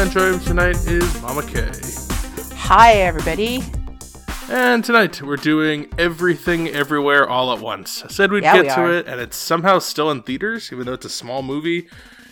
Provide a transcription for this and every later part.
and joining me tonight is Mama Kay. Hi, everybody. And tonight we're doing Everything Everywhere All at Once. I said we'd Yeah, get we to are. it, and it's somehow still in theaters, even though it's a small movie.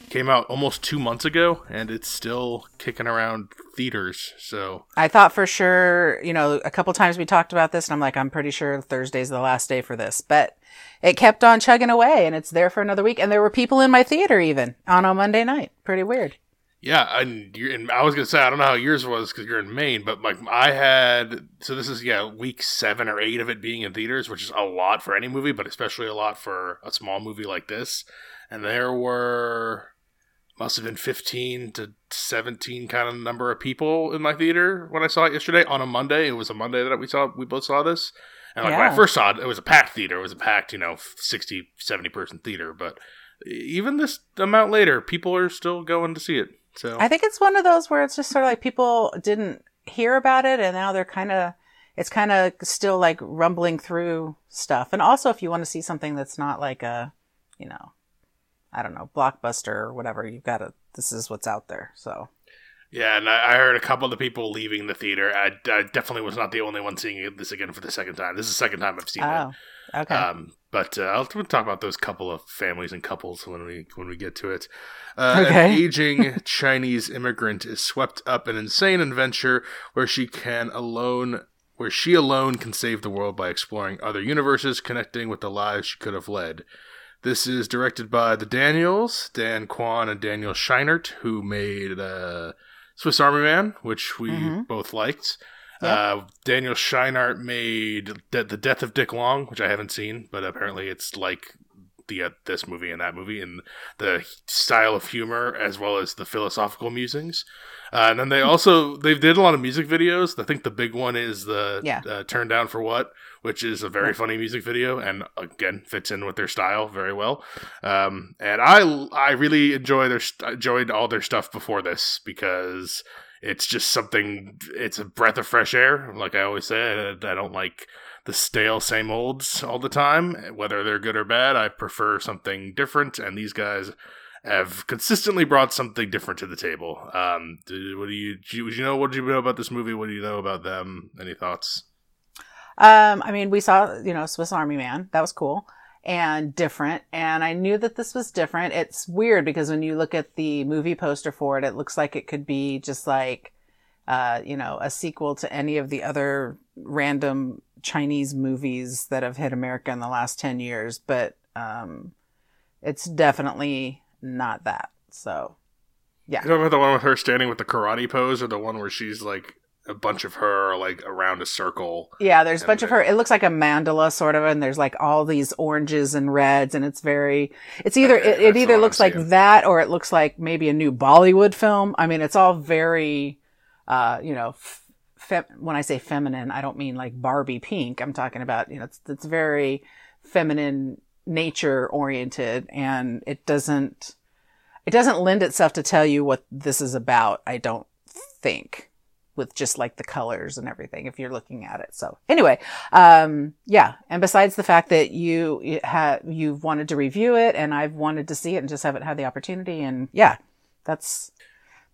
Came out almost two months ago, and it's still kicking around theaters. So I thought for sure, you know, a couple times we talked about this, and I'm like, I'm pretty sure Thursday's the last day for this. But it kept on chugging away, and it's there for another week. And there were people in my theater even on a Monday night. Pretty weird. Yeah, and, you're, and I was gonna say I don't know how yours was because you're in Maine, but like I had so this is yeah week seven or eight of it being in theaters, which is a lot for any movie, but especially a lot for a small movie like this. And there were must have been fifteen to seventeen kind of number of people in my theater when I saw it yesterday on a Monday. It was a Monday that we saw we both saw this, and like when I first saw it, it was a packed theater. It was a packed you know 60, 70 person theater, but even this amount later, people are still going to see it. So I think it's one of those where it's just sort of like people didn't hear about it, and now they're kind of, it's kind of still like rumbling through stuff. And also, if you want to see something that's not like a, you know, I don't know, blockbuster or whatever, you've got to, this is what's out there. So. Yeah, and I, I heard a couple of the people leaving the theater. I, I definitely was not the only one seeing this again for the second time. This is the second time I've seen Oh, okay. it. Um, but uh, I'll we'll talk about those couple of families and couples when we when we get to it. Uh, Okay. An aging Chinese immigrant is swept up in an insane adventure where she can alone. Where she alone can save the world by exploring other universes, connecting with the lives she could have led. This is directed by the Daniels, Dan Kwan and Daniel Scheinert, who made uh, Swiss Army Man, which we Mhm. both liked. Yep. Uh, Daniel Scheinert made De- The Death of Dick Long, which I haven't seen, but apparently it's like the uh, this movie and that movie, and the style of humor as well as the philosophical musings. Uh, and then they also they did a lot of music videos. I think the big one is the Yeah. uh, "Turn Down for What," which is a very funny music video, and again fits in with their style very well. Um, and I I really enjoy their st- enjoyed all their stuff before this because it's just something. It's a breath of fresh air. Like I always say, I, don't like the stale same olds all the time. Whether they're good or bad, I prefer something different. And these guys have consistently brought something different to the table. Um, what do you, do you know? What do you know about this movie? What do you know about them? Any thoughts? Um, I mean, we saw, you know, Swiss Army Man. That was cool and different. And I knew that this was different. It's weird because when you look at the movie poster for it, it looks like it could be just like, uh, you know, a sequel to any of the other random Chinese movies that have hit America in the last 10 years. But, um, it's definitely not that. So, yeah. You know about the one with her standing with the karate pose, or the one where she's like a bunch of her like around a circle? Yeah, there's a bunch of her. It looks like a mandala sort of, and there's like all these oranges and reds, and it's very. It's either Okay, it, it either looks like that, or it looks like maybe a new Bollywood film. I mean, it's all very, uh, you know, f- fem- when I say feminine, I don't mean like Barbie pink. I'm talking about you know, it's it's very feminine, nature oriented, and it doesn't it doesn't lend itself to tell you what this is about. I don't think with just like the colors and everything if you're looking at it. So anyway, um, yeah. And besides the fact that you have you've wanted to review it and I've wanted to see it and just haven't had the opportunity, and yeah, that's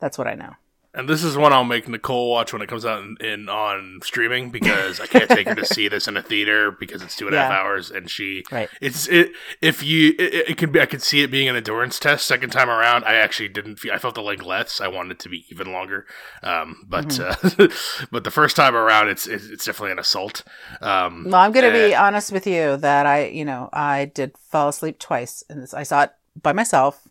that's what I know. And this is one I'll make Nicole watch when it comes out in, in on streaming because I can't take her to see this in a theater because it's two and a half Yeah. hours, and she Right. it's it if you it, it can be I could see it being an endurance test. Second time around, I actually didn't feel I felt the length less. I wanted it to be even longer, um, but Mm-hmm. uh, but the first time around, it's it's, it's definitely an assault. Um, Well, I'm going to be honest with you that I, you know, I did fall asleep twice and. I saw it by myself,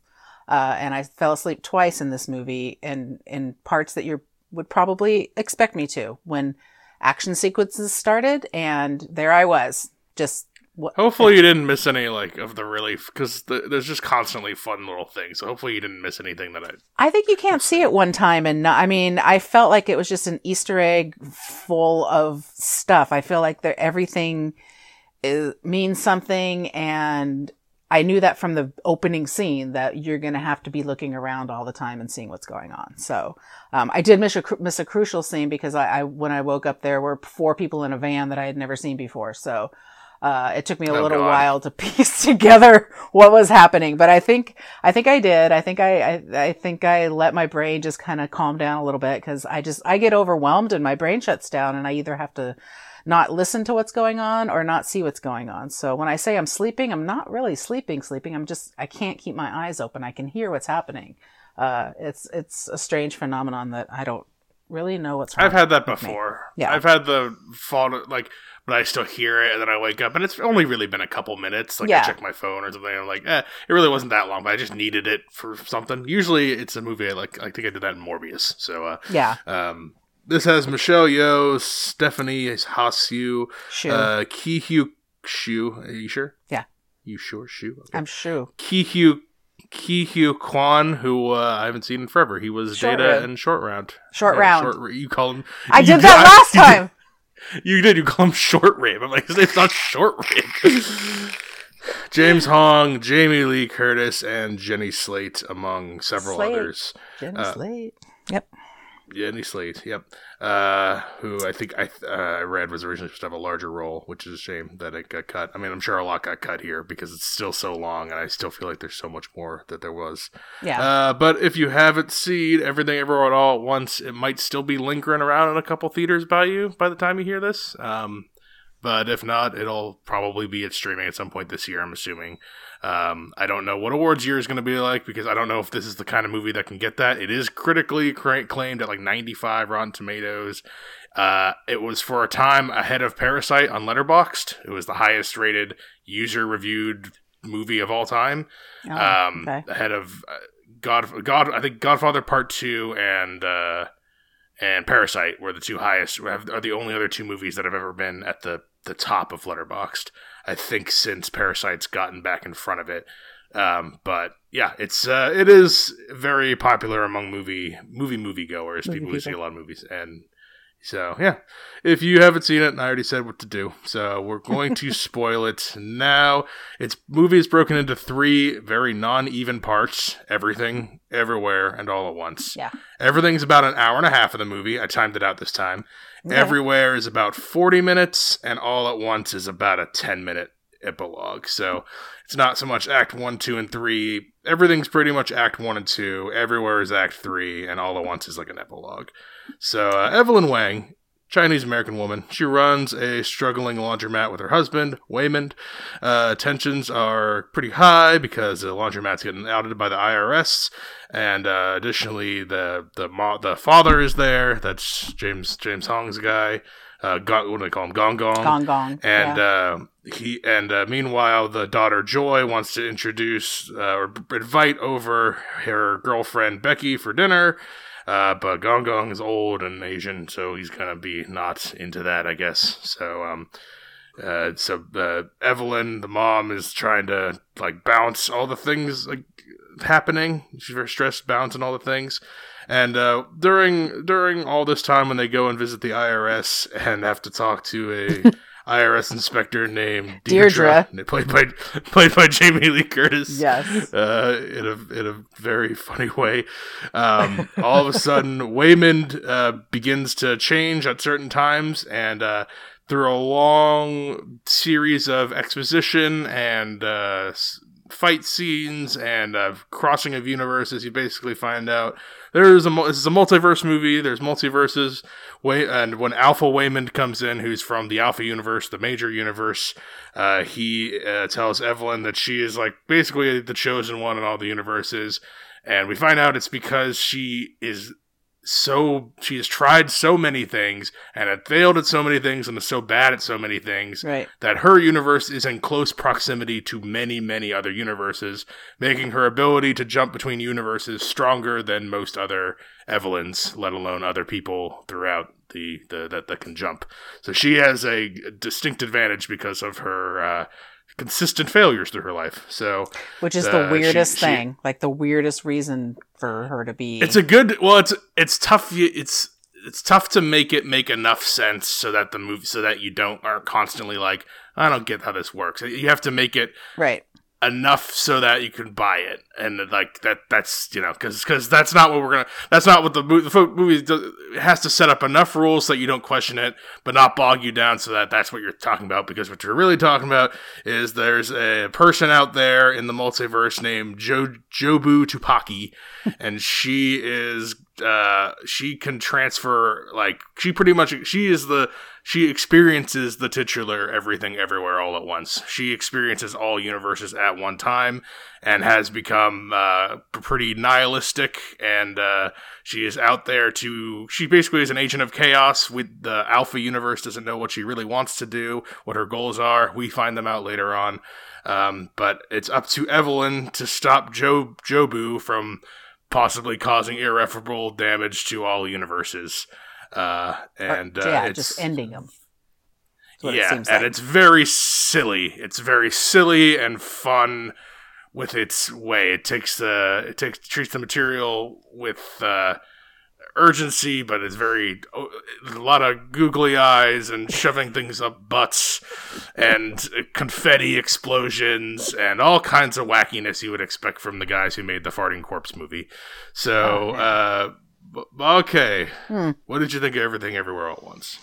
uh, and I fell asleep twice in this movie, in in parts that you would probably expect me to when action sequences started, and there I was, just what. Hopefully, you didn't miss any like of the really because the, there's just constantly fun little things. So hopefully, you didn't miss anything that I I think you can't see it one time and not, I mean, I felt like it was just an Easter egg full of stuff. I feel like there everything is, means something and I knew that from the opening scene that you're going to have to be looking around all the time and seeing what's going on. So, um, I did miss a, miss a crucial scene because I, I, when I woke up, there were four people in a van that I had never seen before. So, Uh, it took me a Oh, little God. while to piece together what was happening, but I think I think I did. I think I I, I think I let my brain just kind of calm down a little bit because I just I get overwhelmed and my brain shuts down, and I either have to not listen to what's going on or not see what's going on. So when I say I'm sleeping, I'm not really sleeping, sleeping. I'm just I can't keep my eyes open. I can hear what's happening. Uh, it's it's a strange phenomenon that I don't really know what's. I've had that with me. before. Yeah. I've had the fall like, but I still hear it, and then I wake up, and it's only really been a couple minutes. Like I Yeah. check my phone or something. I'm like, eh, it really wasn't that long, but I just needed it for something. Usually, it's a movie. I like. I think I did that in Morbius. So, uh, Yeah, um, this has Michelle Yeoh, Stephanie Hasu, uh, Ki-Hyu Shu. Are you sure? Yeah. You sure? Shu. Okay. I'm sure. Ki-Hyu Ke Huy Quan, who uh, I haven't seen in forever. He was Short Data Round. in Short Round. Short Or Round. Short, you call him. I you did got- that last time. You did. You call him Short Rib. I'm like, it's not Short Rib. James Hong, Jamie Lee Curtis, and Jenny Slate, among several Slate. others. Jenny Uh, Slate. Yep. Jenny Slate, yep. Uh, who I think I uh, I read was originally supposed to have a larger role, which is a shame that it got cut. I mean, I'm sure a lot got cut here because it's still so long, and I still feel like there's so much more that there was. Yeah. Uh, but if you haven't seen Everything Everywhere at All at once, it might still be lingering around in a couple theaters by you by the time you hear this. Um, but if not, it'll probably be at streaming at some point this year. I'm assuming. Um, I don't know what awards year is going to be like because I don't know if this is the kind of movie that can get that. It is critically claimed at like 95 Rotten Tomatoes. Uh, it was for a time ahead of Parasite on Letterboxd. It was the highest rated user reviewed movie of all time Oh, um, okay. ahead of uh, God, God, I think Godfather Part Two and uh, and Parasite were the two highest. Are the only other two movies that have ever been at the the top of Letterboxd. I think since Parasite's gotten back in front of it. Um, but yeah, it's uh, it is very popular among movie movie moviegoers, Movie people who see a lot of movies, and so yeah. If you haven't seen it, and I already said what to do, so we're going to spoil it now. Its movie is broken into three very non-even parts: everything, everywhere, and all at once. Yeah. Everything's about an hour and a half of the movie. I timed it out this time. Everywhere is about 40 minutes, and all at once is about a 10 minute epilogue. So it's not so much Act 1, 2, and 3. Everything's pretty much Act 1 and 2. Everywhere is Act 3, and all at once is like an epilogue. So uh, Evelyn Wang, Chinese American woman, she runs a struggling laundromat with her husband, Waymond. Uh, tensions are pretty high because the laundromat's getting outed by the IRS, and uh, additionally, the the mo- the father is there. That's James James Hong's guy. Uh, Gong, what do they call him? Gong Gong. Gong Gong. And yeah. uh, he and uh, meanwhile, the daughter Joy wants to introduce uh, or invite over her girlfriend Becky for dinner. Uh, but Gong Gong is old and Asian, so he's gonna be not into that, I guess. So, um, uh, so uh, Evelyn, the mom, is trying to like bounce all the things like happening. She's very stressed balancing all the things. And uh, during during all this time, when they go and visit the IRS and have to talk to a IRS inspector named Deirdre. Deirdre, played by played by Jamie Lee Curtis, yes. uh, in a in a very funny way. Um, all of a sudden, Waymond uh, begins to change at certain times, and uh, through a long series of exposition and uh, fight scenes and uh, crossing of universes, you basically find out there's a this is a multiverse movie. There's multiverses. Way and when Alpha Waymond comes in, who's from the Alpha universe, the major universe, uh, he uh, tells Evelyn that she is like basically the chosen one in all the universes, and we find out it's because she is so she has tried so many things and had failed at so many things and is so bad at so many things Right. that her universe is in close proximity to many, many other universes, making her ability to jump between universes stronger than most other Evelyns, let alone other people throughout the, the that, that can jump. So she has a distinct advantage because of her uh, consistent failures through her life. So Which is Uh, the weirdest she- thing. Like the weirdest reason for her to be. it's a good. Well, it's it's tough. It's it's tough to make it make enough sense so that the movie so that you don't are constantly like I don't get how this works. You have to make it right. Enough so that you can buy it. And like that that's you know because because that's not what we're gonna that's not what the, movie, the movie does, it has to set up enough rules so that you don't question it but not bog you down so that that's what you're talking about because what you're really talking about is there's a person out there in the multiverse named jo jobu tupaki and she is uh she can transfer like she pretty much she is the she experiences the titular everything everywhere all at once. She experiences all universes at one time and has become uh, pretty nihilistic. And uh, she is out there to. She basically is an agent of chaos. With the Alpha universe, doesn't know what she really wants to do, what her goals are. We find them out later on. Um, but it's up to Evelyn to stop jo- Jobu from possibly causing irreparable damage to all universes. Uh, and uh, yeah, it's, just ending them. Yeah, it and it's very silly. It's very silly and fun with its way. It takes the it takes treats the material with uh, urgency, but it's very a lot of googly eyes and shoving things up butts and confetti explosions and all kinds of wackiness you would expect from the guys who made the farting corpse movie. So. Oh, uh, okay. Hmm. What did you think of Everything Everywhere All at Once?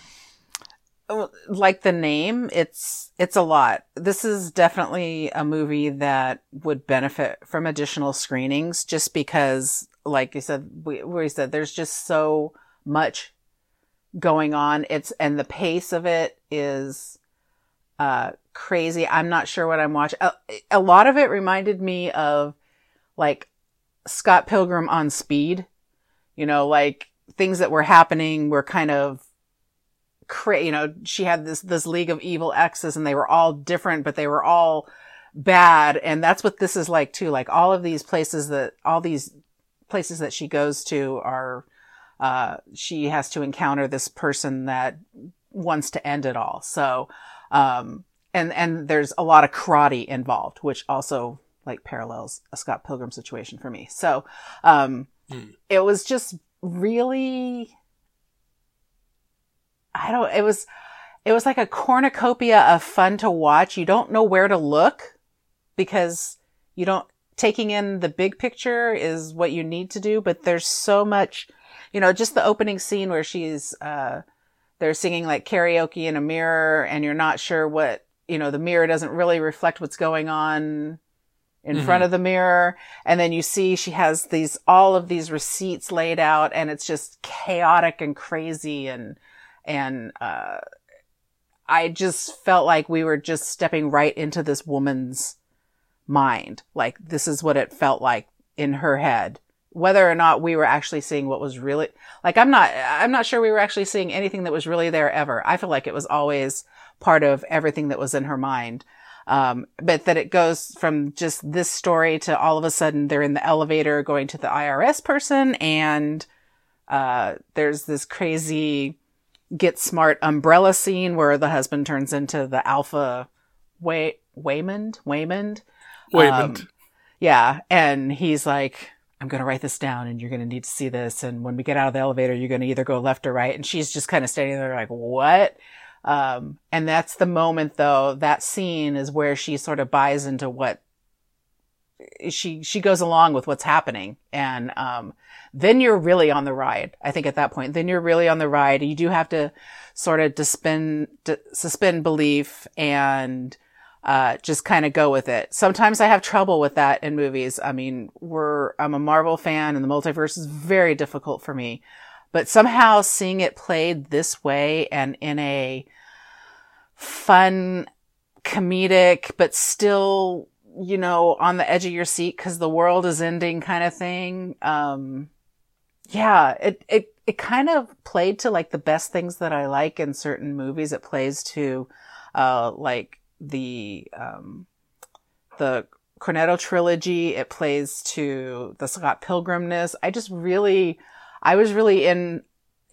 Like the name, it's it's a lot. This is definitely a movie that would benefit from additional screenings, just because, like you said, we, we said there's just so much going on. It's and the pace of it is uh, crazy. I'm not sure what I'm watching. A, a lot of it reminded me of like Scott Pilgrim on Speed you know, like things that were happening were kind of cra- you know, she had this, this league of evil exes and they were all different, but they were all bad. And that's what this is like too. Like all of these places that, all these places that she goes to are, uh, she has to encounter this person that wants to end it all. So, um, and, and there's a lot of karate involved, which also like parallels a Scott Pilgrim situation for me. So, um, Mm. It was just really, I don't, it was, it was like a cornucopia of fun to watch. You don't know where to look because you don't, taking in the big picture is what you need to do, but there's so much, you know, just the opening scene where she's, uh, they're singing like karaoke in a mirror and you're not sure what, you know, the mirror doesn't really reflect what's going on in mm-hmm. front of the mirror. And then you see she has these, all of these receipts laid out and it's just chaotic and crazy. And, and, uh, I just felt like we were just stepping right into this woman's mind. Like this is what it felt like in her head. Whether or not we were actually seeing what was really, like I'm not, I'm not sure we were actually seeing anything that was really there ever. I feel like it was always part of everything that was in her mind. Um, but that it goes from just this story to all of a sudden they're in the elevator going to the IRS person and, uh, there's this crazy get smart umbrella scene where the husband turns into the alpha Way, Waymond, Waymond. Waymond. Um, yeah. And he's like, I'm going to write this down and you're going to need to see this. And when we get out of the elevator, you're going to either go left or right. And she's just kind of standing there like, what? Um, and that's the moment though, that scene is where she sort of buys into what she, she goes along with what's happening. And, um, then you're really on the ride. I think at that point, then you're really on the ride. You do have to sort of suspend, suspend belief and, uh, just kind of go with it. Sometimes I have trouble with that in movies. I mean, we're, I'm a Marvel fan and the multiverse is very difficult for me. But somehow seeing it played this way and in a fun, comedic, but still, you know, on the edge of your seat because the world is ending kind of thing. Um, yeah, it, it, it kind of played to like the best things that I like in certain movies. It plays to, uh, like the, um, the Cornetto trilogy. It plays to the Scott Pilgrimness. I just really, I was really in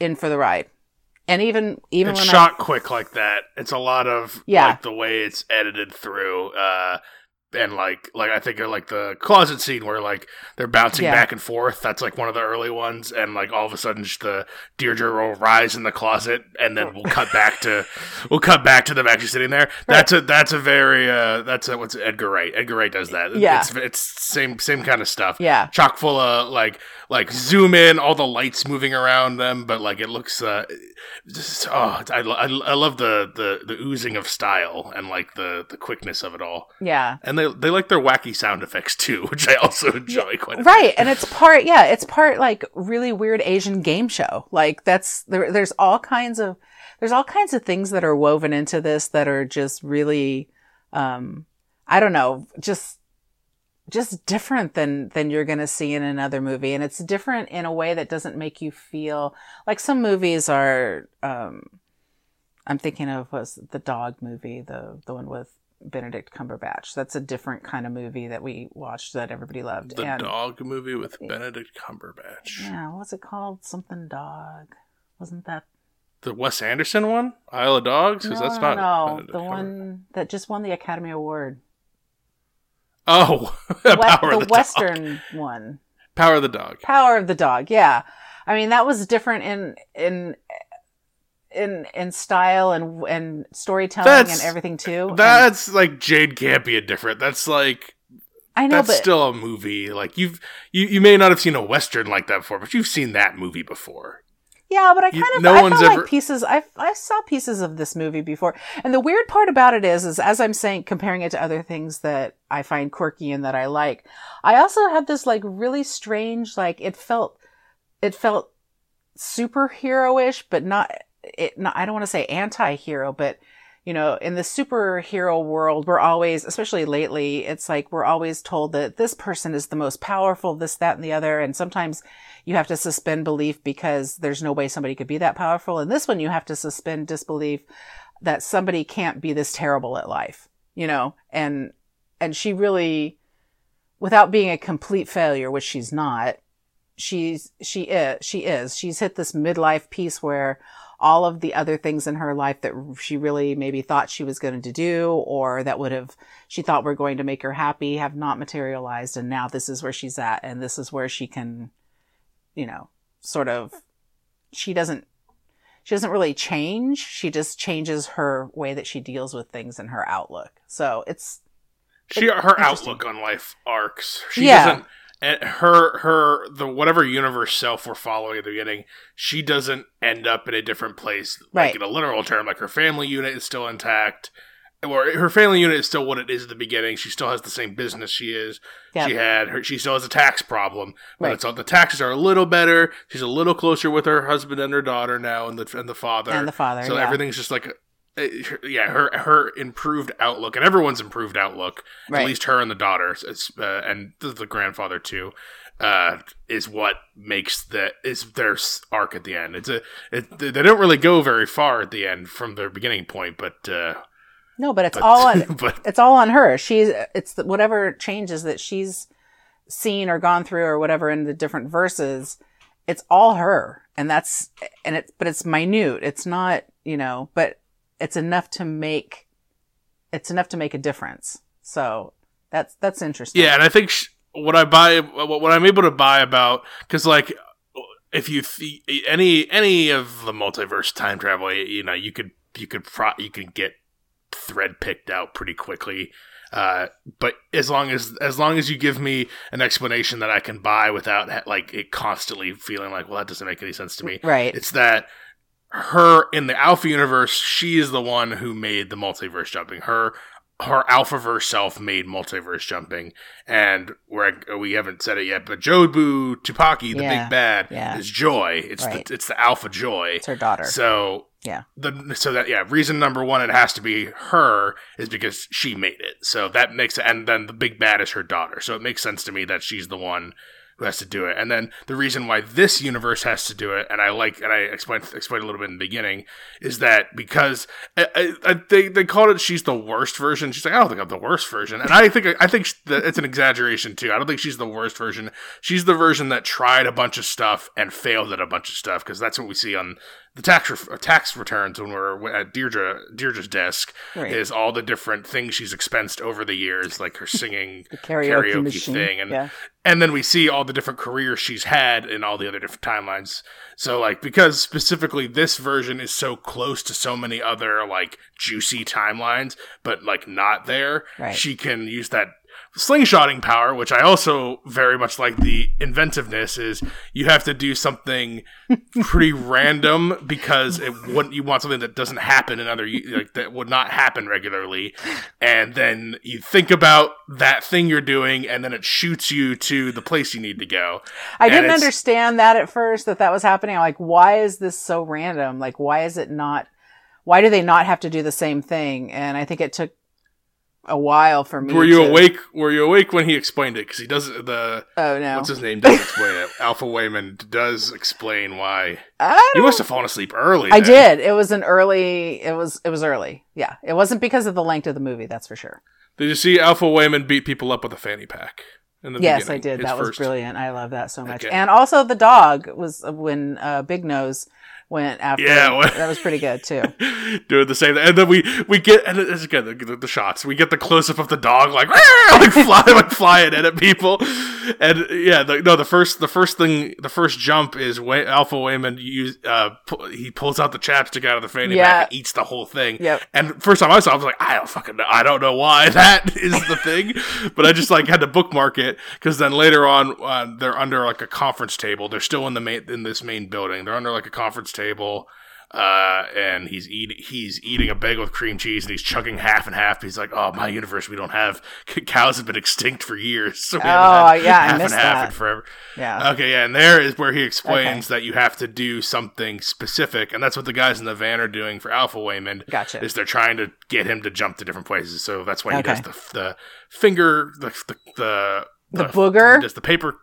in for the ride. And even even it's shot I, quick like that. It's a lot of yeah. like the way it's edited through. Uh and like like I think of like the closet scene where like they're bouncing Yeah. back and forth. That's like one of the early ones, and like all of a sudden just the Deirdre will rise in the closet, and then we'll cut back to we'll cut back to them actually sitting there. That's a that's a very uh that's a, what's Edgar Wright. Edgar Wright does that. Yeah. it's it's same same kind of stuff. Yeah. chock full of like like zoom in, all the lights moving around them, but like it looks uh just oh I, I, I love the, the the oozing of style and like the the quickness of it all. Yeah. And they they like their wacky sound effects too, which I also enjoy quite a. Right. And it's part, yeah, it's part like really weird Asian game show. Like that's, there, there's all kinds of, there's all kinds of things that are woven into this that are just really, um, I don't know, just, just different than, than you're going to see in another movie. And it's different in a way that doesn't make you feel like some movies are, um, I'm thinking of was the dog movie, the, the one with Benedict Cumberbatch. That's a different kind of movie that we watched that everybody loved. The and, dog movie with Benedict Cumberbatch. Yeah, what's it called? Something dog. Wasn't that? The Wes Anderson one? Isle of Dogs? No, Because that's not no. Benedict The one that just won the Academy Award. Oh, We- Power the the Dog. Western one. Power of the Dog. Power of the Dog. Yeah, I mean that was different in in in in style and and storytelling That's- and everything too. And That's like Jane Campion different. That's like I know, that's but still a movie. Like you've you, you may not have seen a western like that before, but you've seen that movie before. Yeah, but I kind of no I one's felt ever- like pieces. I I saw pieces of this movie before, and the weird part about it is, is as I'm saying, comparing it to other things that I find quirky and that I like, I also had this like really strange, like it felt, it felt superhero-ish, but not. It. Not, I don't want to say anti-hero, but you know, in the superhero world, we're always, especially lately, it's like we're always told that this person is the most powerful, this, that, and the other. And sometimes you have to suspend belief because there's no way somebody could be that powerful. And this one, you have to suspend disbelief that somebody can't be this terrible at life, you know? And, and she really, without being a complete failure, which she's not, she's, she is, she is, she's hit this midlife piece where all of the other things in her life that she really maybe thought she was going to do or that would have she thought were going to make her happy have not materialized and now this is where she's at and this is where she can you know sort of she doesn't she doesn't really change she just changes her way that she deals with things and her outlook so it's She her outlook on life arcs. She Yeah. doesn't. And her her the whatever universe self we're following at the beginning, she doesn't end up in a different place, Right. like in a literal term. Like her family unit is still intact, or her family unit is still what it is at the beginning. She still has the same business she is. yeah She had her. She still has a tax problem, but Right. it's all the taxes are a little better. She's a little closer with her husband and her daughter now, and the and the father. and the father so yeah. everything's just like, yeah, her her improved outlook and everyone's improved outlook. Right. At least her and the daughter, uh, and the, the grandfather too. Uh, is what makes the is their arc at the end. It's a it, they don't really go very far at the end from their beginning point, but uh, no but it's but, all on but it's all on her. She's it's the, whatever changes that she's seen or gone through or whatever in the different verses. It's all her, and that's and it. But it's minute. It's not you know, but it's enough to make it's enough to make a difference. So that's that's interesting. Yeah, and I think sh- what I buy, what what I'm able to buy about, because like, if you th- any any of the multiverse time travel, you know, you could you could pro- you could get thread picked out pretty quickly. Uh, but as long as as long as you give me an explanation that I can buy without ha- like it constantly feeling like, well, that doesn't make any sense to me. Right. It's that her in the Alpha universe, she is the one who made the multiverse jumping. Her her Alphaverse self made multiverse jumping, and we're, we haven't said it yet, but Jobu Tupaki, the Yeah, big bad, yeah. is Joy. It's Right. the it's the Alpha Joy. it's her daughter. So Yeah. the so that yeah, reason number one it has to be her is because she made it. So that makes it, and then the big bad is her daughter. So it makes sense to me that she's the one who has to do it. And then the reason why this universe has to do it, and I like and I explained explained a little bit in the beginning, is that because I, I, I, they they called it she's the worst version. She's like I don't think I'm the worst version, and I think I think it's an exaggeration too. I don't think she's the worst version. She's the version that tried a bunch of stuff and failed at a bunch of stuff because that's what we see on the tax re- uh, tax returns when we're at Deirdre Deirdre's desk Right. is all the different things she's expensed over the years, like her singing karaoke, karaoke machine. thing, and yeah. and then we see all the different careers she's had in all the other different timelines. So like because specifically this version is so close to so many other like juicy timelines, but like not there, Right. she can use that slingshotting power, which I also very much like the inventiveness is you have to do something pretty random because it wouldn't you want something that doesn't happen in other like that would not happen regularly and then you think about that thing you're doing and then it shoots you to the place you need to go I didn't understand that at first that that was happening. I'm like, why is this so random? Like, why is it not? Why do they not have to do the same thing? And I think it took a while for me. were you to- awake were you awake when he explained it because he does the Oh no, what's his name does explain it alpha Waymond does explain why I you must have fallen asleep early I then. did. It was an early. It was. It was early. Yeah, it wasn't because of the length of the movie. That's for sure. did you see alpha Waymond beat people up with a fanny pack in the Yes, I did. His That was brilliant. I love that so much. Okay. And also the dog was when uh, Big Nose went after. Yeah, well- that was pretty good too. doing the same thing. And then we we get and it's again the, the, the shots. We get the close up of the dog like like flying like flying in at people. And yeah, the, no, the first the first thing the first jump is Way, Alpha Waymond use uh pu- he pulls out the chapstick out of the fanny Yeah. pack and eats the whole thing. Yep. And first time I saw, it, I was like, I don't fucking know. I don't know why that is the thing, but I just like had to bookmark it because then later on uh, they're under like a conference table. They're still in the main in this main building. They're under like a conference table, uh, and he's eating he's eating a bagel with cream cheese and he's chugging half and half. He's like, "Oh, my universe, we don't have cows have been extinct for years, so we Oh, haven't had yeah, I half missed and half that. in forever." Yeah. Okay, yeah, and there is where he explains that you have to do something specific, and that's what the guys in the van are doing for Alpha Waymond. Gotcha. Is they're trying to get him to jump to different places, so that's why he Okay. does the the finger the the the, The booger? He does the paper.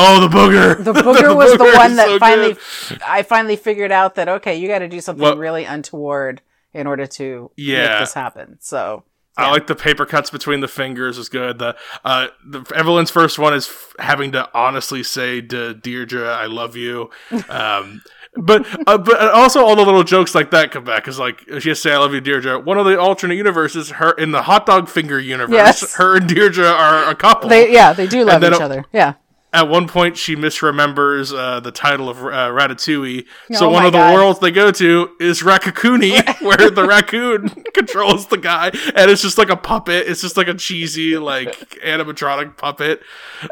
Oh, the booger! The booger was the one that so finally, good. I finally figured out that okay, you got to do something Well- really untoward in order to Yeah. make this happen. So I like the paper cuts between the fingers is good. The uh, the Evelyn's first one is f- having to honestly say to Deirdre, "I love you." Um, but uh, but also all the little jokes like that come back because like she has to say, "I love you, Deirdre." One of the alternate universes, her in the hot dog finger universe, Yes. her and Deirdre are a couple. they, yeah, they do love each other. Yeah. At one point, she misremembers uh, the title of uh, Ratatouille. So Oh one of the God. worlds they go to is Raccacoonie, where the raccoon controls the guy, and it's just like a puppet. It's just like a cheesy, like animatronic puppet.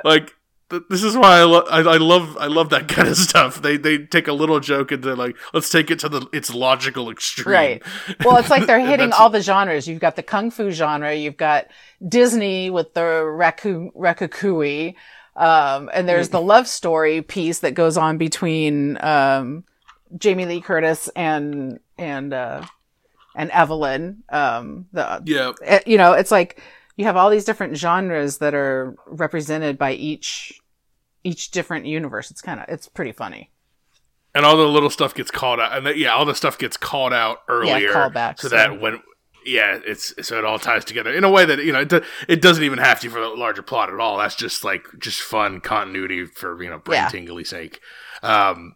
Like th- this is why I, lo- I, I love I love that kind of stuff. They they take a little joke and they're like, let's take it to the its logical extreme. Right. Well, it's like they're hitting all the genres. You've got the kung fu genre. You've got Disney with the raccoon Raccacoonie. Um, and there's the love story piece that goes on between, um, Jamie Lee Curtis and, and, uh, and Evelyn. Um, the, Yeah. eh, you know, it's like you have all these different genres that are represented by each, each different universe. It's kind of, it's pretty funny. and all the little stuff gets called out, and the, yeah, all the stuff gets called out earlier, yeah, callbacks, so that yeah. when yeah, it's so it all ties together in a way that you know it, do, it doesn't even have to for the larger plot at all. That's just like just fun continuity for you know brain Yeah. tingly sake. Um,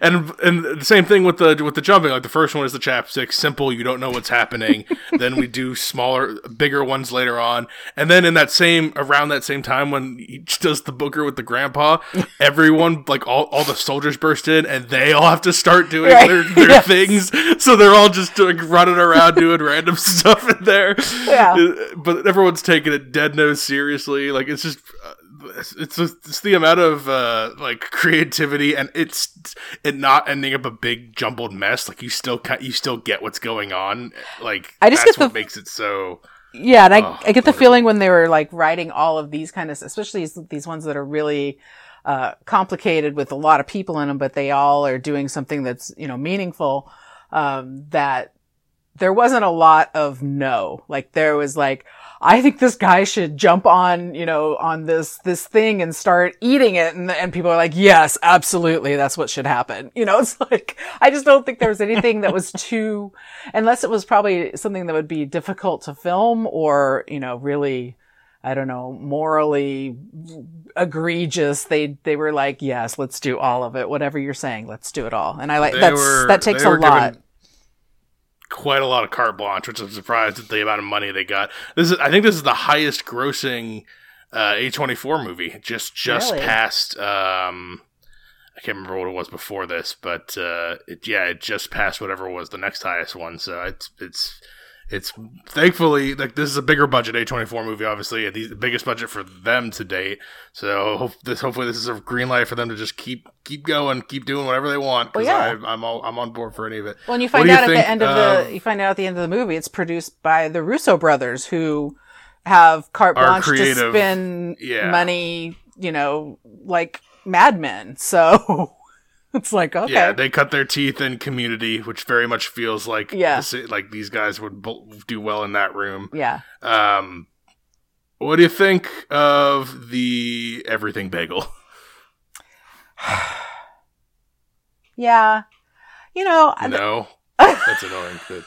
and and the same thing with the with the jumping. Like the first one is the chapstick, simple. You don't know what's happening. then we do smaller, bigger ones later on, and then in that same around that same time when he does the booker with the grandpa, everyone like all all the soldiers burst in, and they all have to start doing Right. their, their Yes. things. So they're all just doing running around doing random stuff in there. Yeah. Uh, but everyone's taking it dead nose seriously. Like it's just. It's it's, it's the amount of uh, like creativity and it's it not ending up a big jumbled mess. Like you still you still get what's going on. Like I just get what the- makes it so. Yeah, and I, Oh, I get the feeling when they were like writing all of these kind of, especially these, these ones that are really uh, complicated with a lot of people in them, but they all are doing something that's you know meaningful. Um, that there wasn't a lot of no. Like there was like, I think this guy should jump on, you know, on this, this thing and start eating it. And, and people are like, yes, absolutely. That's what should happen. You know, it's like, I just don't think there was anything that was too, unless it was probably something that would be difficult to film or, you know, really, I don't know, morally egregious. They they were like, yes, let's do all of it. Whatever you're saying, let's do it all. And I like They that's were- that takes a lot. given Quite a lot of carte blanche, which I'm surprised at the amount of money they got. This is, I think, this is the highest grossing uh, A24 movie. Just just Really? past. Um, I can't remember what it was before this, but uh, it, yeah, it just passed whatever was the next highest one. So it's it's it's thankfully like this is a bigger budget A24 movie, obviously At the biggest budget for them to date. So hope this hopefully this is a green light for them to just keep keep going, keep doing whatever they want. Well, yeah. I, I'm all, I'm on board for any of it. Well, and you find do you out at think the end of the of- you find out at the end of the movie, it's produced by the Russo brothers, who have carte blanche to creative. spend Yeah. money, you know, like madmen. So it's like okay, Yeah, they cut their teeth in Community, which very much feels like Yeah. this- like these guys would do well in that room. yeah. Um, what do you think of the Everything Bagel? Yeah. You know, I- No, that's annoying. But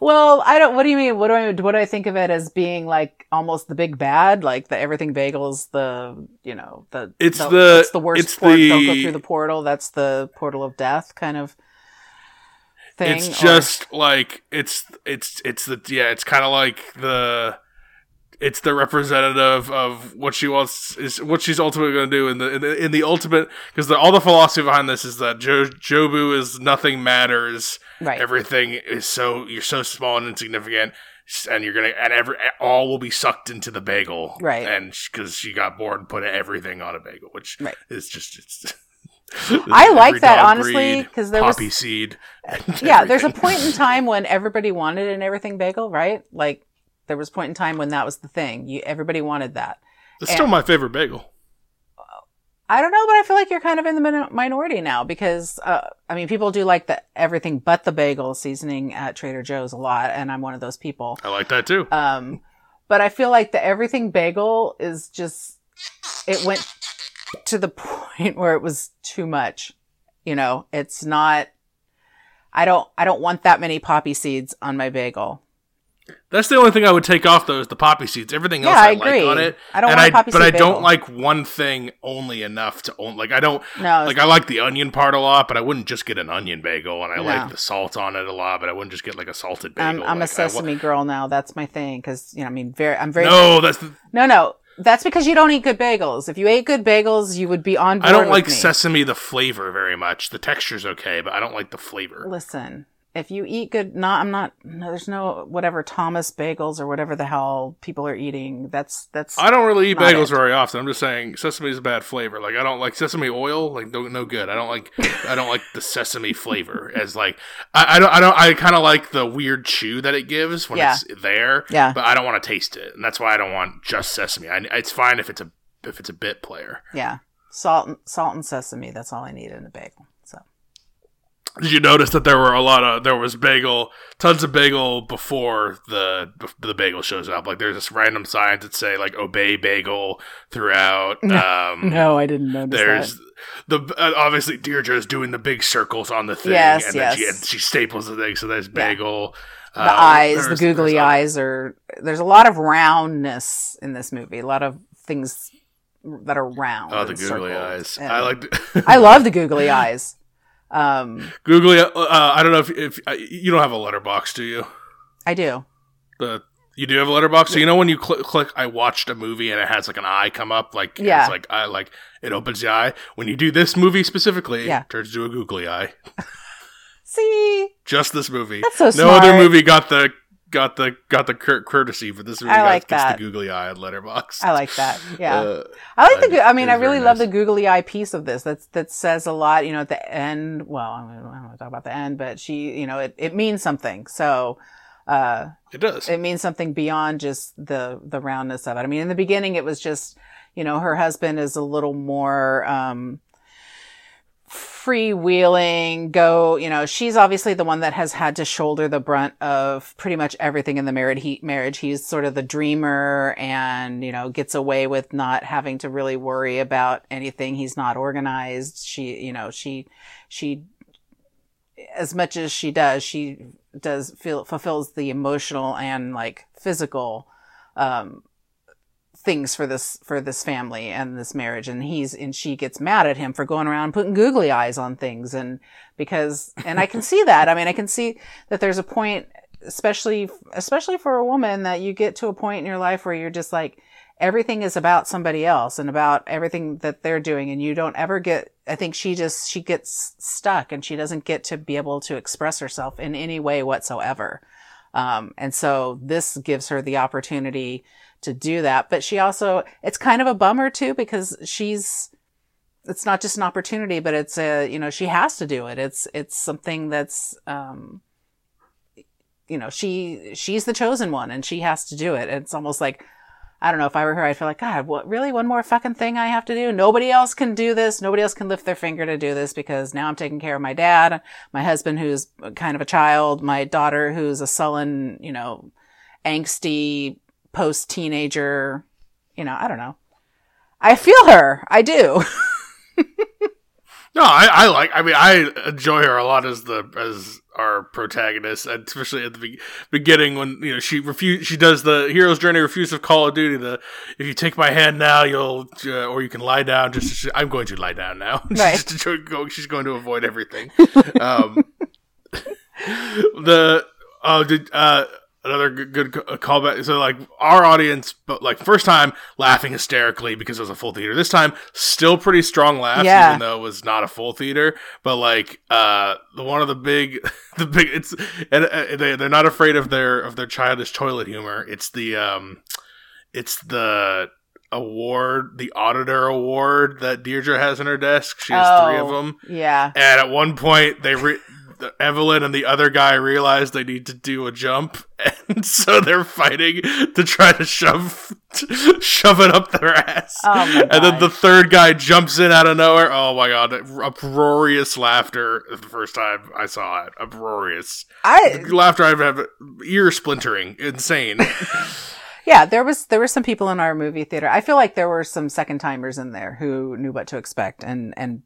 well, I don't. What do you mean? What do I? What do I think of it as being like almost the big bad? Like the everything bagels, the you know the It's the- it's the worst. it's port- Don't go through the portal. That's the portal of death kind of thing. it's or- just like it's it's it's the yeah, it's kind of like the it's the representative of what she wants is what she's ultimately going to do in the in the, in the ultimate because all the philosophy behind this is that jo, Jobu is nothing matters right. everything is so you're so small and insignificant and you're gonna and every all will be sucked into the bagel Right. and because she got bored and put everything on a bagel which Right. is just it's I like that, honestly, because there was- poppy seed yeah, there's a point in time when everybody wanted an everything bagel, right? Like there was a point in time when that was the thing. You everybody wanted that. it's still my favorite bagel I don't know, but I feel like you're kind of in the min- minority now because uh, I mean, people do like the everything but the bagel seasoning at Trader Joe's a lot, and I'm one of those people. I like that too Um, but I feel like the everything bagel is just it went to the point where it was too much. You know, it's not. I don't. I don't want that many poppy seeds on my bagel. That's the only thing I would take off though is the poppy seeds. Everything else I, I agree. like on it. I don't and want I, a poppy but I don't bagel. like one thing only enough to own. Like I don't No, like. I like the onion part a lot, but I wouldn't just get an onion bagel. And I No. like the salt on it a lot, but I wouldn't just get like a salted bagel. I'm, I'm a Like, wa- sesame girl now. That's my thing because you know. I mean, very. I'm very. no, that's the, No, no. That's because you don't eat good bagels. If you ate good bagels, you would be on board I don't like me. sesame the flavor very much. The texture's okay, but I don't like the flavor. Listen, if you eat good, not I'm not. No, there's no whatever Thomas bagels or whatever the hell people are eating. That's that's. I don't really eat bagels it. very often. I'm just saying sesame is a bad flavor. Like I don't like sesame oil. Like no, no good. I don't like I don't like the sesame flavor as like I, I don't I don't I kind of like the weird chew that it gives when Yeah. it's there. Yeah. But I don't want to taste it, and that's why I don't want just sesame. I, it's fine if it's a if it's a bit player. yeah, salt and salt and sesame. That's all I need in a bagel. Did you notice that there were a lot of there was bagel, tons of bagel before the the bagel shows up? Like there's this random signs that say like obey bagel throughout. Um, no, I didn't notice that There's that. the uh, obviously Deirdre's doing the big circles on the thing, Yes, and then she, yes. and she staples the thing. So there's bagel. The uh, eyes, the googly eyes are. There's a lot of roundness in this movie. A lot of things that are round. Oh, the googly circled. eyes. And I like. The, I love the googly eyes. Um, googly. Uh, I don't know if if uh, you don't have a Letterboxd, do you? I do. The you do have a Letterboxd. So you know when you cl- click, I watched a movie and it has like an eye come up, like Yeah. it's like I like it opens the eye. When you do this movie specifically, Yeah. it turns into a googly eye. See, Just this movie. That's so No smart. other movie got the got the got the cur- courtesy, for this movie I like gets that. the googly eye on Letterboxd. I like that. Yeah. Uh, I like the. I- I mean, I really love nice. the googly eye piece of this. That's that says a lot. You know, at the end. Well, I don't want to talk about the end, but she, you know, it, it means something. So, uh, it does. it means something beyond just the the roundness of it. I mean, in the beginning, it was just, you know, her husband is a little more. um freewheeling go you know she's obviously the one that has had to shoulder the brunt of pretty much everything in the married he- marriage. He's sort of the dreamer and you know gets away with not having to really worry about anything. He's not organized. She you know she she as much as she does she does feel fulfills the emotional and like physical um things for this for this family and this marriage. And he's and she gets mad at him for going around putting googly eyes on things. And because and I can see that. I mean I can see that there's a point especially especially for a woman that you get to a point in your life where you're just like everything is about somebody else and about everything that they're doing. And you don't ever get i think she just she gets stuck and she doesn't get to be able to express herself in any way whatsoever. Um, and so this gives her the opportunity to do that but she also it's kind of a bummer too because she's it's not just an opportunity but it's a you know she has to do it it's it's something that's um you know she she's the chosen one and she has to do it it's almost like I don't know if I were her, I'd feel like, God, what, really one more fucking thing I have to do? Nobody else can do this. Nobody else can lift their finger to do this because now I'm taking care of my dad, my husband who's kind of a child, my daughter who's a sullen, you know, angsty post teenager, you know, I don't know. I feel her. I do. No, I, I like. I mean, I enjoy her a lot as the as our protagonist, especially at the be- beginning when you know she refuse. She does the hero's journey refuse of Call of Duty. The if you take my hand now, you'll uh, or you can lie down. Just I'm going to lie down now. Right. she's, going, she's going to avoid everything. um, the oh did uh another good, good callback. So like our audience, but like first time laughing hysterically because it was a full theater. This time still pretty strong laughs, Yeah. even though it was not a full theater. But like uh the one of the big, the big it's and uh, they they're not afraid of their of their childish toilet humor. It's the um, it's the award, the auditor award that Deirdre has in her desk. She has three of Oh, them. Yeah. And at one point, they re- the- Evelyn and the other guy realize they need to do a jump, and so they're fighting to try to shove shove it up their ass. Oh and then the third guy jumps in out of nowhere. Oh my god! Uproarious laughter the first time I saw it. Uproarious I laughter. I've ear splintering. Insane. yeah, there was there were some people in our movie theater. I feel like there were some second timers in there who knew what to expect and and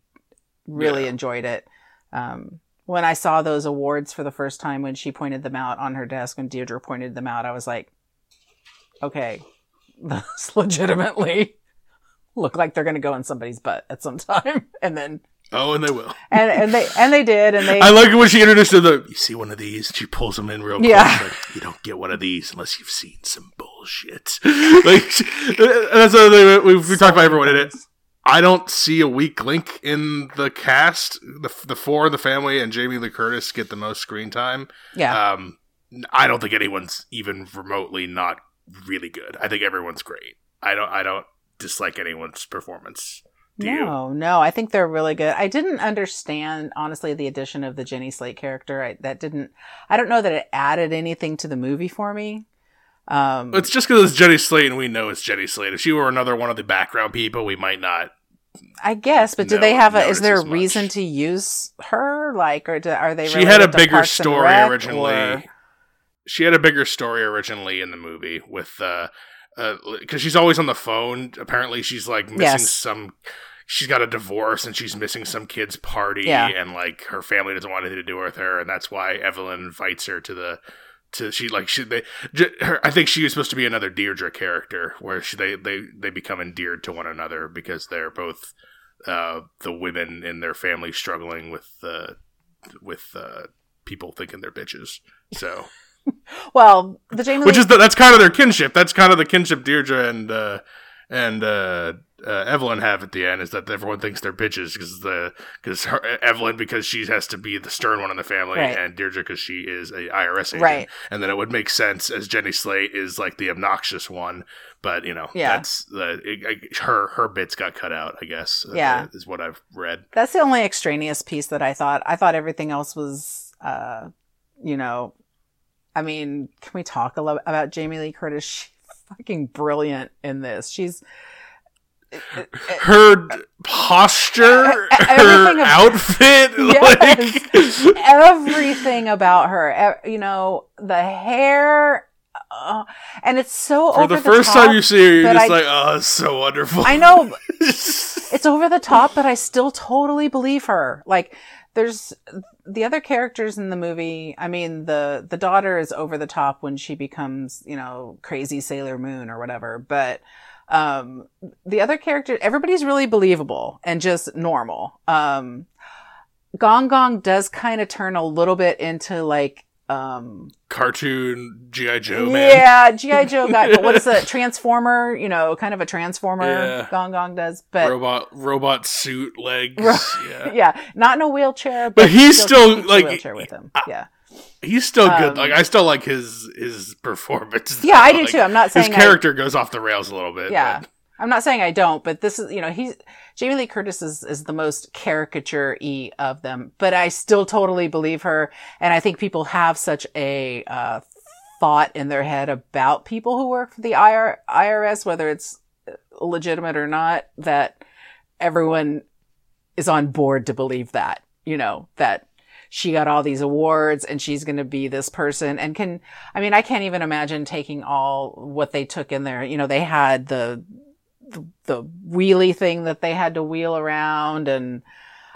really Yeah. enjoyed it. Um, when I saw those awards for the first time, when she pointed them out on her desk, when Deirdre pointed them out, I was like, okay, those legitimately look like they're going to go in somebody's butt at some time, and then oh, and they will. and and they and they did, and they I like it when she introduced them. The you see one of these, and she pulls them in real. Yeah. Like, you don't get one of these unless you've seen some bullshit. like that's the thing we, we talked about everyone in it. I don't see a weak link in the cast. The the four in the family and Jamie Lee Curtis get the most screen time. yeah. Um, I don't think anyone's even remotely not really good. I think everyone's great. I don't I don't dislike anyone's performance. Do you? No, no, I think they're really good. I didn't understand, honestly, the addition of the Jenny Slate character. I, that didn't, I don't know that it added anything to the movie for me. Um, It's just because it's Jenny Slate and we know it's Jenny Slate. If she were another one of the background people, we might not. I guess, but do they have a, is there a as much. reason to use her? Like, or do, are they She had a bigger story originally. or- She had a bigger story originally in the movie with uh because she's always on the phone. Apparently, she's like missing Yes. some. She's got a divorce and she's missing some kid's party, Yeah. and like her family doesn't want anything to do with her, and that's why Evelyn invites her to the. To she like she they her, I think she was supposed to be another Deirdre character where she, they they they become endeared to one another because they're both uh, the women in their family struggling with uh, with uh, people thinking they're bitches. So, Well, the Jamie which Lee, is the, that's kind of their kinship. That's kind of the kinship Deirdre and uh, and uh, uh, Evelyn have at the end is that everyone thinks they're bitches because the because Evelyn because she has to be the stern one in the family Right. and Deirdre because she is a IRS agent. Right. And then it would make sense as Jenny Slate is like the obnoxious one, but you know Yeah. that's the it, it- her her bits got cut out. I guess uh, Yeah. is what I've read. that's the only extraneous piece that I thought. I thought everything else was, uh, you know, I mean, can we talk a little about Jamie Lee Curtis? She's fucking brilliant in this. She's, her posture, everything her outfit, Yes. like everything about her. You know, the hair, uh, and it's so for over the first time you see her, you're just I- like, oh, it's so wonderful. I know it's over the top, but I still totally believe her. Like, there's the other characters in the movie. I mean, the the daughter is over the top when she becomes, you know, crazy Sailor Moon or whatever. But Um, the other character, everybody's really believable and just normal. Um, Gong Gong does kind of turn a little bit into like, um, Cartoon GI Joe man. yeah, GI Joe but what is a transformer? You know, kind of a transformer. Yeah. Gong Gong does, but robot robot suit legs. Ro- yeah. yeah, not in a wheelchair. But he's still, a like, wheelchair with him. I- yeah, He's still good. Um, Like I still like his his performance. yeah, I do Like, too. I'm not His saying I- character goes off the rails a little bit. Yeah. but- I'm not saying I don't, but this is, you know, he's Jamie Lee Curtis is, is the most caricature y of them, but I still totally believe her. And I think people have such a, uh, thought in their head about people who work for the IR, IRS, whether it's legitimate or not, that everyone is on board to believe that, you know, that she got all these awards and she's going to be this person and can, I mean, I can't even imagine taking all what they took in there. You know, they had the, the, the wheelie thing that they had to wheel around and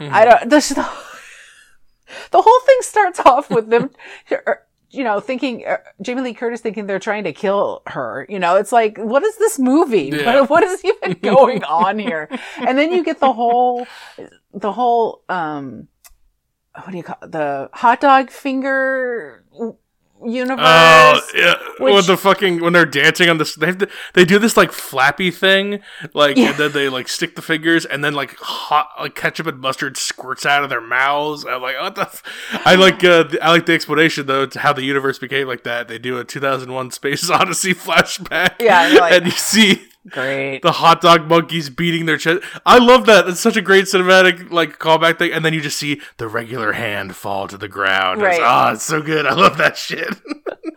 Mhm. I don't, this, the, the whole thing starts off with them, you know, thinking, uh, Jamie Lee Curtis thinking they're trying to kill her. You know, it's like, what is this movie? Yeah. What, what is even going on here? And then you get the whole, the whole, um, what do you call it? the hot dog finger universe? Oh yeah, which- when the fucking when they're dancing on this, they to, they do this like flappy thing, like Yeah. and then they like stick the fingers, and then like hot like ketchup and mustard squirts out of their mouths. I'm like, what the? F-? I like uh, I like the explanation though to how the universe became like that. They do a 2001 Space Odyssey flashback, Yeah, like- and you see Great. the hot dog monkeys beating their chest. I love that. It's such a great cinematic like callback thing. And then you just see the regular hand fall to the ground. Right. Ah, it's so good. I love that shit.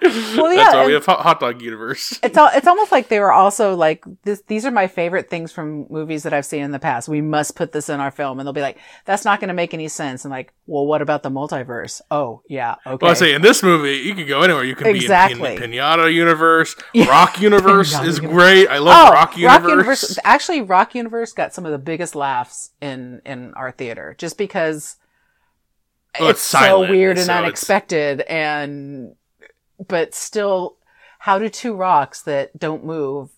Well, yeah, That's why we have hot, dog universe. it's all, it's almost like they were also like this these are my favorite things from movies that I've seen in the past. We must put this in our film and they'll be like that's not going to make any sense and like, well what about the multiverse? Oh, yeah, okay. Well, I say in this movie, you can go anywhere. You can Exactly. be in Pin- Pinata Universe. Rock Universe is Universe. great. I love oh, Rock Universe. Actually, Rock Universe got some of the biggest laughs in in our theater just because Well, it's, it's so weird and so it's- unexpected and but still how do two rocks that don't move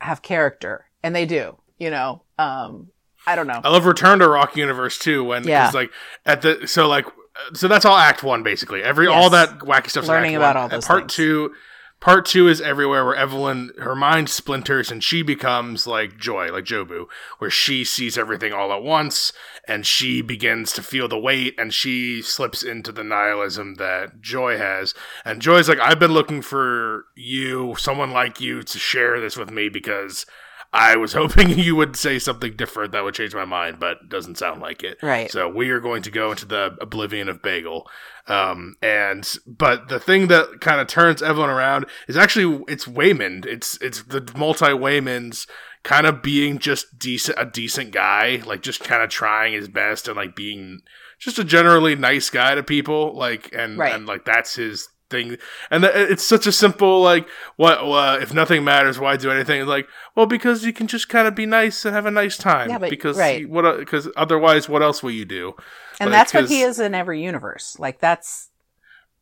have character and they do you know um i don't know I love Return to Rock Universe too. When Yeah. it's like at the so like so that's all Act One basically. Every Yes. all that wacky stuff's in Learning Act about all those Part things. two, part two is everywhere where Evelyn her mind splinters and she becomes like Joy, like Jobu, where she sees everything all at once and she begins to feel the weight and she slips into the nihilism that Joy has. And Joy's like, I've been looking for you, someone like you, to share this with me because. I was hoping you would say something different that would change my mind, but doesn't sound like it. Right. So we are going to go into the oblivion of Bagel. Um, and but the thing that kind of turns Evelyn around is actually it's Waymond. It's it's the multi Waymonds kind of being just decent a decent guy, like just kind of trying his best and like being just a generally nice guy to people. Like and Right. and like that's his thing. And it's such a simple like what uh, if nothing matters, why do anything? Like well because you can just kind of be nice and have a nice time. Yeah, but- because right. what because otherwise what else will you do? and Like, that's what he is in every universe like that's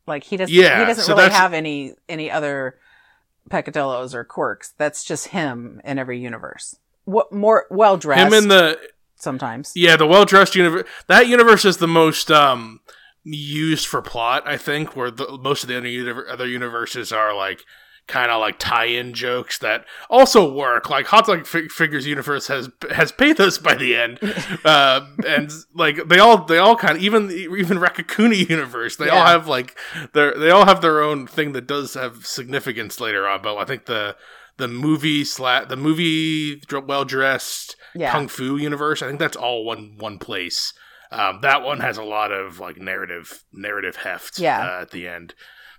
like he doesn't Yeah, he doesn't so really have any any other peccadillos or quirks that's just him in every universe what more well dressed Him in the sometimes yeah the well dressed universe. That universe is the most um used for plot. I think where the most of the other other universes are like kind of like tie-in jokes that also work. Like Hot Dog Fig- Figures universe has has pathos by the end, uh, and like they all they all kind of even even Raccacoonie universe they all have like their they all have their own thing that does have significance later on. But I think the the movie slat the movie well dressed yeah kung fu universe. I think that's all one one place. Um, that one has a lot of like narrative narrative heft Yeah. uh, at the end.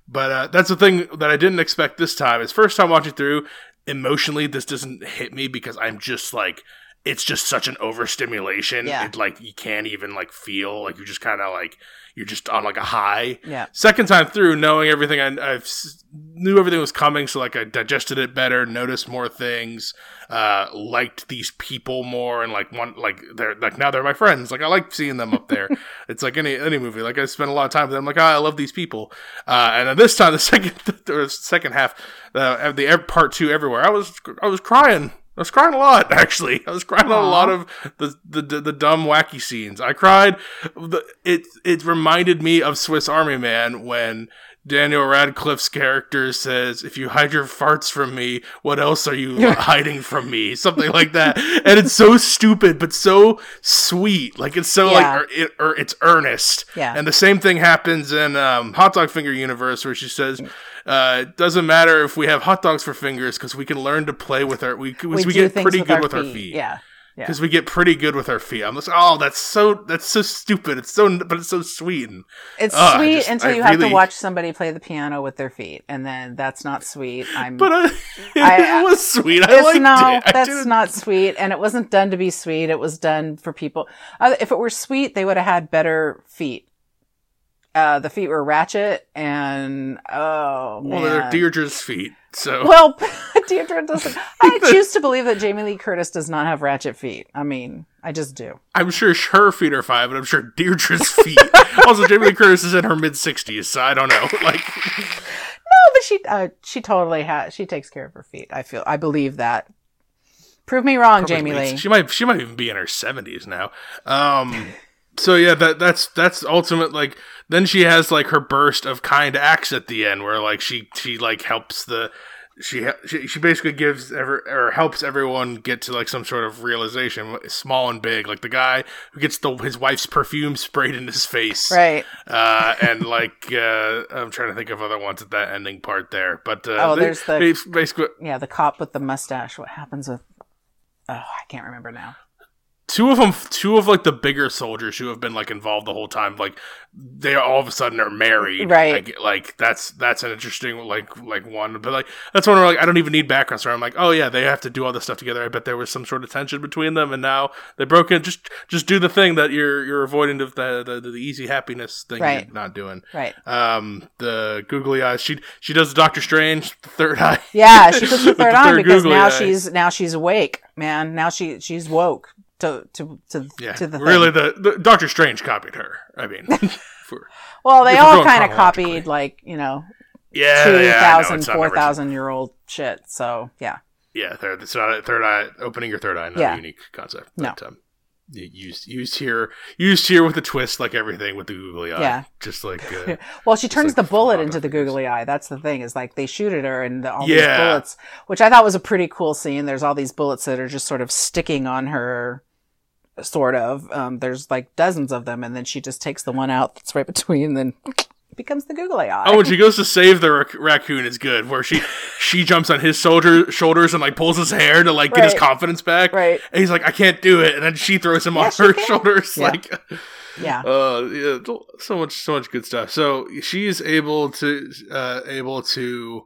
But uh, that's the thing that I didn't expect this time. Is first time watching through, emotionally this doesn't hit me because I'm just like it's just such an overstimulation. Yeah. It like you can't even like feel like you're just kind of like you're just on like a high. yeah Second time through, knowing everything, I s- knew everything was coming, so like I digested it better, noticed more things, uh, liked these people more, and like one like they're like now they're my friends. Like I like seeing them up there. it's like any any movie. Like I spend a lot of time with them. Like oh, I love these people. Uh, and then this time, the second or second half, uh, the part two everywhere, I was I was crying. I was crying a lot, actually. I was crying on a lot of the, the the the dumb wacky scenes. I cried. The, it it reminded me of Swiss Army Man when Daniel Radcliffe's character says, "If you hide your farts from me, what else are you hiding from me?" Something like that. And it's so stupid, but so sweet. Like it's so Yeah. like er, it, or it's earnest. Yeah. And the same thing happens in um, Hot Dog Finger Universe, where she says, uh, "It doesn't matter if we have hot dogs for fingers because we can learn to play with our we we, do get pretty with good our with our feet. feet." Yeah. Yeah. Because we get pretty good with our feet. I'm just, oh, that's so that's so stupid. It's so, but it's so sweet. And It's I sweet just- until I you have to watch somebody play the piano with their feet, and then that's not sweet. I'm. but uh, I- it was sweet. I liked no, it. That's not sweet, and it wasn't done to be sweet. It was done for people. Uh, if it were sweet, they would have had better feet. Uh, the feet were ratchet, and oh man. Well, they're Deirdre's feet. So Well, Deirdre doesn't. I choose to believe that Jamie Lee Curtis does not have ratchet feet. I mean, I just do. I'm sure her feet are fine, but I'm sure Deirdre's feet. also, Jamie Lee Curtis is in her mid 60s, so I don't know. Like, no, but she uh, she totally has. She takes care of her feet. I feel. I believe that. Prove me wrong, Jamie Lee. She might she might even be in her seventies now. Um so yeah, that that's that's ultimate like then she has like her burst of kind acts at the end where like she she like helps the she she, she basically gives ever or helps everyone get to like some sort of realization small and big like the guy who gets the his wife's perfume sprayed in his face Right. uh, and like uh, I'm trying to think of other ones at that ending part there, but uh, Oh, they- there's the- basically Yeah, the cop with the mustache. What happens with? Oh, I can't remember now. Two of them two of like the bigger soldiers who have been like involved the whole time like they all of a sudden are married Right. like, like that's that's an interesting like like one but like that's one where like i don't even need background story i'm like oh yeah they have to do all this stuff together i bet there was some sort of tension between them and now they broke in just just do the thing that you're you're avoiding the the, the, the easy happiness thing Right. you're not doing Right. um the googly eyes she she does doctor strange the third eye Yeah, she puts the With third on because now eye. she's now she's awake, man. Now she she's woke to to to yeah to the really thing. the, the doctor strange copied her i mean for, Well, they all kind of copied like you know yeah two yeah, I know, thousand, it's not four original. thousand year old shit. So yeah, Yeah, third. It's not a third eye opening your third eye. Not Yeah. a unique concept. No. But, um, used used here used here with a twist like everything with the googly eye. Yeah. just like uh, well, she turns like the bullet into the googly eye. That's the thing is like they shoot at her and the, all Yeah. these bullets, which I thought was a pretty cool scene. There's all these bullets that are just sort of sticking on her. Sort of. Um, there's like dozens of them, and then she just takes the one out that's right between, and then becomes the googly eye. oh, when she goes to save the rac- raccoon is good. Where she she jumps on his soldier shoulders and like pulls his hair to like get his confidence back. Right. And he's like, I can't do it, and then she throws him on her can. shoulders. Yeah. Like, yeah. uh, yeah, so much so much good stuff. So she's able to uh able to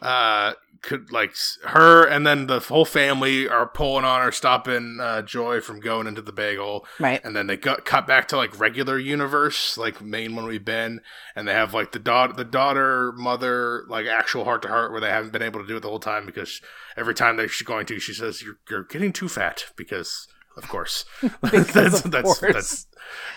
uh could like her and then the whole family are pulling on her stopping uh joy from going into the bagel Right. and then they got cut back to like regular universe like main one we've been and they have like the daughter the daughter mother like actual heart to heart where they haven't been able to do it the whole time because every time they're she's going to she says you're, you're getting too fat because of course that's, of that's, course. that's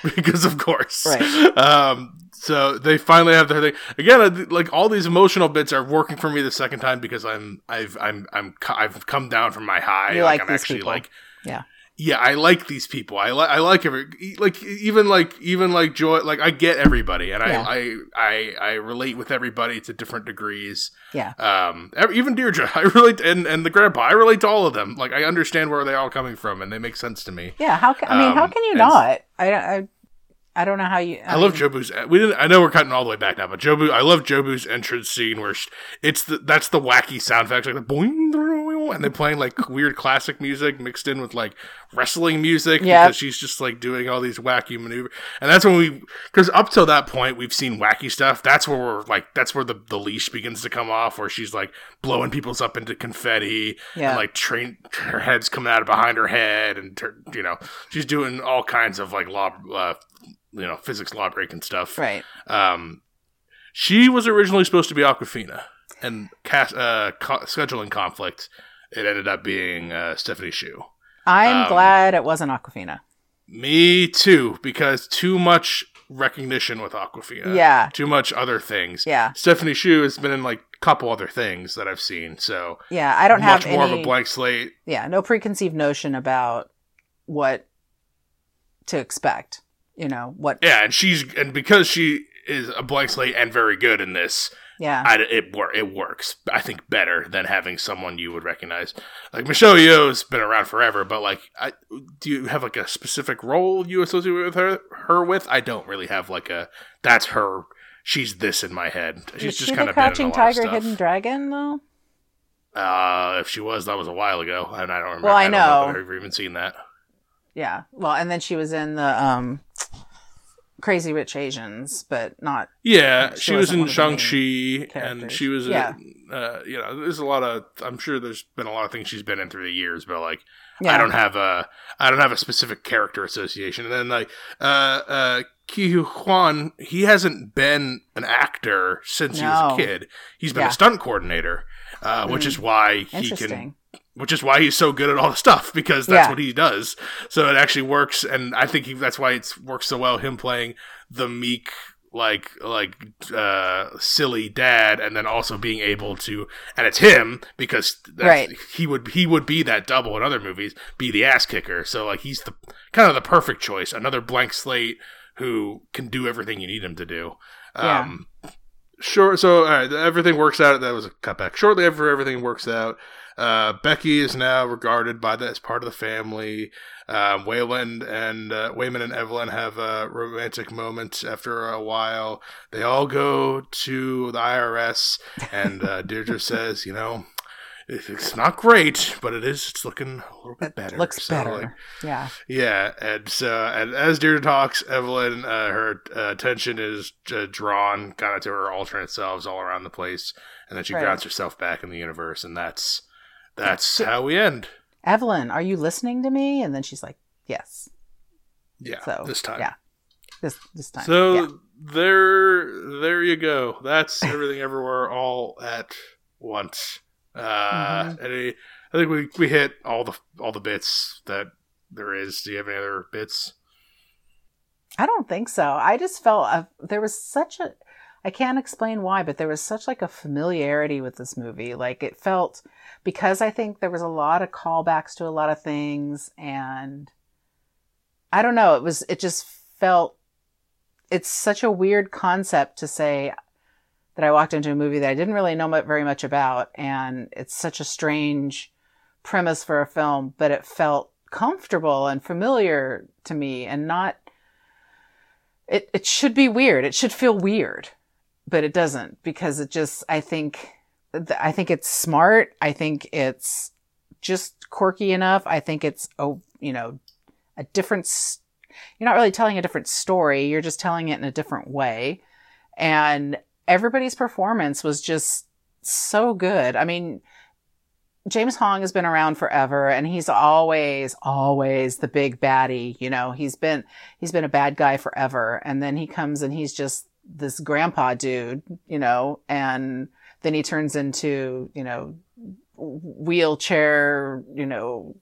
because of course Right. um so they finally have their thing again like all these emotional bits are working for me the second time because i'm i've i'm I'm I've come down from my high You like i'm these actually people. like Yeah. Yeah i like these people i like i like every like even like even like joy like i get everybody and Yeah. I, I i i relate with everybody to different degrees Yeah. um even deirdre i relate and and the grandpa i relate to all of them like i understand where they're all coming from and they make sense to me Yeah. How can I mean? how Um, can you not? I I I don't know how you. I love mean, Jobu's. We didn't. I know we're cutting all the way back now, but Jobu. I love Jobu's entrance scene where it's the that's the wacky sound effects like the boing, and they're playing like weird classic music mixed in with like wrestling music Yep. because she's just like doing all these wacky maneuvers. And that's when we because up till that point we've seen wacky stuff. That's where we're like that's where the the leash begins to come off, where she's like blowing people's up into confetti Yeah. and like train her head's coming out of behind her head, and her, you know she's doing all kinds of like law. Uh, you know, physics law breaking stuff. Right. Um, she was originally supposed to be Awkwafina, and cast, uh, co- scheduling conflict, it ended up being uh, Stephanie Hsu. I'm Um, glad it wasn't Awkwafina. Me too, because too much recognition with Awkwafina. Yeah. Too much other things. Yeah. Stephanie Hsu has been in like a couple other things that I've seen. So yeah, I don't much have more any, of a blank slate. Yeah, no preconceived notion about what to expect. You know what? Yeah, and she's and because she is a blank slate and very good in this. Yeah, I, it wor- it works. I think better than having someone you would recognize. Like Michelle Yeoh's been around forever, but like, I, do you have like a specific role you associate with her? Her with? I don't really have like a. That's her. She's this in my head. She's Is just she kind of been in a Crouching Tiger. Hidden Dragon though? Uh, if she was, that was a while ago, and I don't remember. Well, I don't know. I've even seen that. Yeah. Well, and then she was in the um, Crazy Rich Asians, but not. Yeah, She she, was in one of the main Shang Chi, and she was. Yeah. In, uh, you know, there's a lot of. I'm sure there's been a lot of things she's been in through the years, but like, Yeah. I don't have a. I don't have a specific character association. And then like, uh, uh, Ke Huy Quan, he hasn't been an actor since he was a kid. He's been Yeah. a stunt coordinator, uh, which Mm. is why he can. Which is why he's so good at all the stuff because that's Yeah. what he does. So it actually works, and I think he, that's why it works so well. Him playing the meek, like like uh, silly dad, and then also being able to, and it's him because that's, Right. he would he would be that double in other movies, be the ass kicker. So like he's the kind of the perfect choice, another blank slate who can do everything you need him to do. Yeah. Um, Sure. So all right, everything works out. That was a cutback. Shortly after everything works out, uh, Becky is now regarded by the, as part of the family. Um, Wayland and uh, Waymond and Evelyn have a romantic moment after a while. They all go to the IRS, and uh, Deirdre says, "You know, it's not great, but it is. It's looking a little bit better. Looks So, better. like, yeah. yeah, and so and as Deirdre talks, Evelyn, uh, her uh, attention is uh, drawn kind of to her alternate selves all around the place, and then she Right. grounds herself back in the universe, and that's that's how we end. Evelyn, are you listening to me? And then she's like, yes. Yeah, So this time. yeah, this this time. So yeah. there, there you go. That's everything, everywhere, all at once. Uh, Mm-hmm. any, I think we we hit all the all the bits that there is. Do you have any other bits? I don't think so. I just felt uh there was such a I can't explain why, but there was such like a familiarity with this movie. Like it felt because I think there was a lot of callbacks to a lot of things and I don't know, it was it just felt it's such a weird concept to say that I walked into a movie that I didn't really know very much about and it's such a strange premise for a film, but it felt comfortable and familiar to me and not it it should be weird. It should feel weird, but it doesn't because it just I think I think it's smart. I think it's just quirky enough. I think it's oh, you know, a different you're not really telling a different story. You're just telling it in a different way. And everybody's performance was just so good. I mean, James Hong has been around forever and he's always, always the big baddie. You know, he's been, he's been a bad guy forever. And then he comes and he's just this grandpa dude, you know, and then he turns into, you know, wheelchair, you know,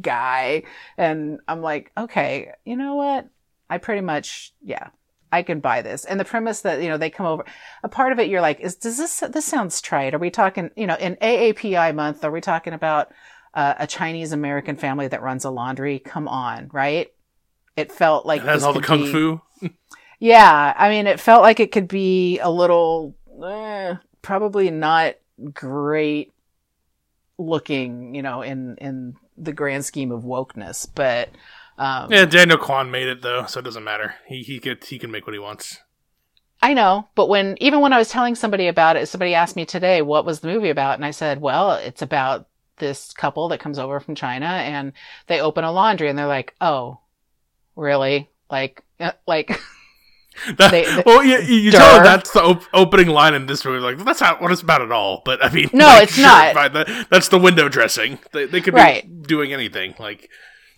guy. And I'm like, okay, you know what? I pretty much, yeah, I can buy this. And the premise that, you know, they come over, a part of it, you're like, is, does this, this sounds trite. Are we talking, you know, in AAPI month, are we talking about uh, a Chinese American family that runs a laundry? Come on, right? It felt like It has all the kung be- fu. yeah, I mean, it felt like it could be a little, eh, probably not great looking, you know, in in the grand scheme of wokeness, but um, Yeah, Daniel Kwan made it though, so it doesn't matter. He he could he can make what he wants. I know. But when even when I was telling somebody about it, somebody asked me today what was the movie about, and I said, well, it's about this couple that comes over from China and they open a laundry, and they're like, oh, really? Like, uh, like. That, They- they- well, you, you tell her that's the op- opening line in this movie. Like that's not what it's about at all. But I mean, No, like, it's not. fine, that- that's the window dressing. They, they could be Right. doing anything. Like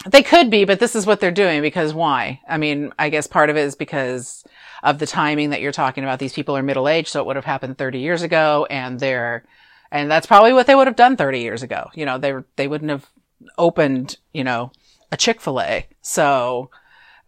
They could be, but this is what they're doing because why? I mean, I guess part of it is because of the timing that you're talking about. These people are middle aged, so it would have happened 30 years ago, and they're, and that's probably what they would have done 30 years ago. You know, they they wouldn't have opened, you know, a Chick fil A. So,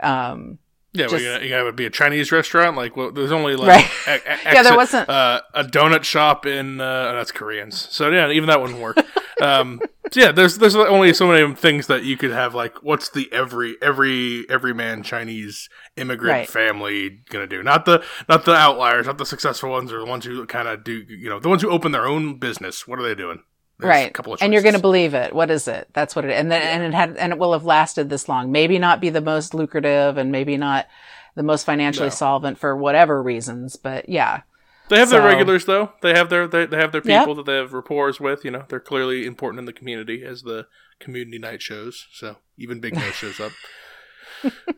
um, Yeah, Just- well, you know, it would be a Chinese restaurant. Like, well, there's only like Right. e- e- Yeah, there wasn't- uh, a donut shop in uh, that's Koreans. So yeah, even that wouldn't work. um, so yeah, there's there's only so many things that you could have. Like, what's the every every every man Chinese immigrant Right. family gonna do? Not the not the outliers, not the successful ones, or the ones who kind of do. You know, the ones who open their own business. What are they doing? There's right A couple of and you're going to believe it what is it that's what it and then and it had and it will have lasted this long maybe not be the most lucrative and maybe not the most financially No. solvent for whatever reasons but yeah They have their regulars though. They have their they, they have their Yeah. people that they have rapport with. You know, they're clearly important in the community as the community night shows. So even Big Nose shows up.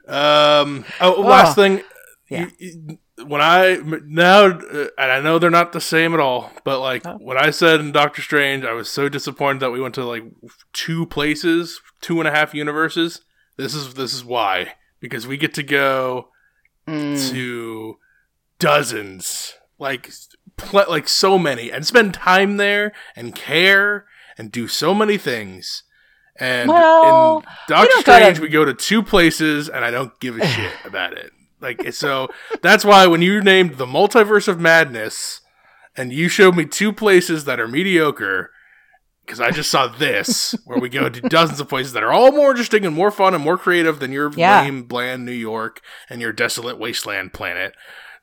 um. Oh, last thing. Yeah. You- you- when I now, uh, and I know they're not the same at all, but like Oh. when I said in Doctor Strange, I was so disappointed that we went to like two places, two and a half universes. This is this is why because we get to go Mm. to dozens, like pl- like so many, and spend time there and care and do so many things. And Well, in Doctor don't gotta- Strange, we go to two places, and I don't give a shit about it. Like so, that's why when you named the Multiverse of Madness, and you showed me two places that are mediocre. Because I just saw this, where we go to dozens of places that are all more interesting and more fun and more creative than your Yeah. lame, bland New York and your desolate wasteland planet.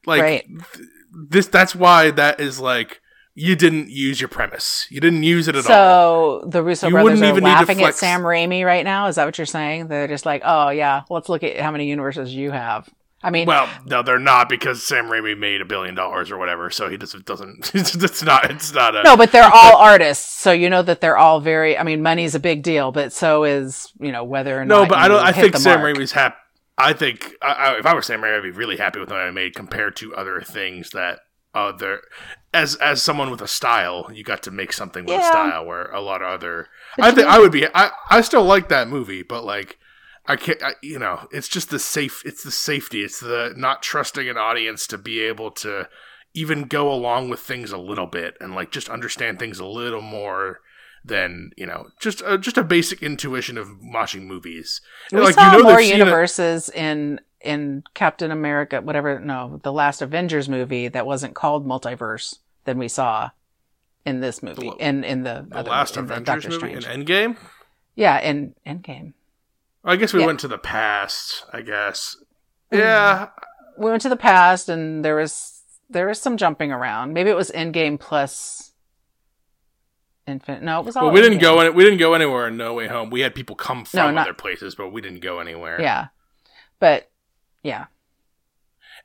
Like Right. th- this, that's why that is like you didn't use your premise. You didn't use it at all. so the Russo You brothers are laughing at Sam Raimi right now. Is that what you're saying? They're just like, oh yeah, let's look at how many universes you have. I mean, Well, no, they're not because Sam Raimi made a billion dollars or whatever, so he doesn't doesn't. It's not. It's not a. no, but they're all artists, so you know that they're all very. I mean, money's a big deal, but so is you know whether or No, not. No, but I don't. I think Sam mark. Raimi's happy. I think I, I, if I were Sam Raimi, I'd be really happy with what I made compared to other things that other. As as someone with a style, you got to make something with a style where a lot of other. But I think know- I would be. I I still like that movie, but like. I can't, I, you know, it's just the safe, it's the safety, it's the not trusting an audience to be able to even go along with things a little bit and like just understand things a little more than, you know, just, uh, just a basic intuition of watching movies. We like, saw you know more they've seen it- universes in in Captain America, whatever. No, the last Avengers movie that wasn't called multiverse than we saw in this movie. The- in in the, the other, last in the Avengers Doctor movie, Strange. in Endgame. yeah, in Endgame. I guess we Yeah. went to the past. I guess. Mm. Yeah, We went to the past, and there was there was some jumping around. Maybe it was Endgame plus Infinite. No, it was all. well, we didn't go. In, we didn't go anywhere in No Way Home. We had people come from No, not- other places, but we didn't go anywhere. Yeah, but yeah,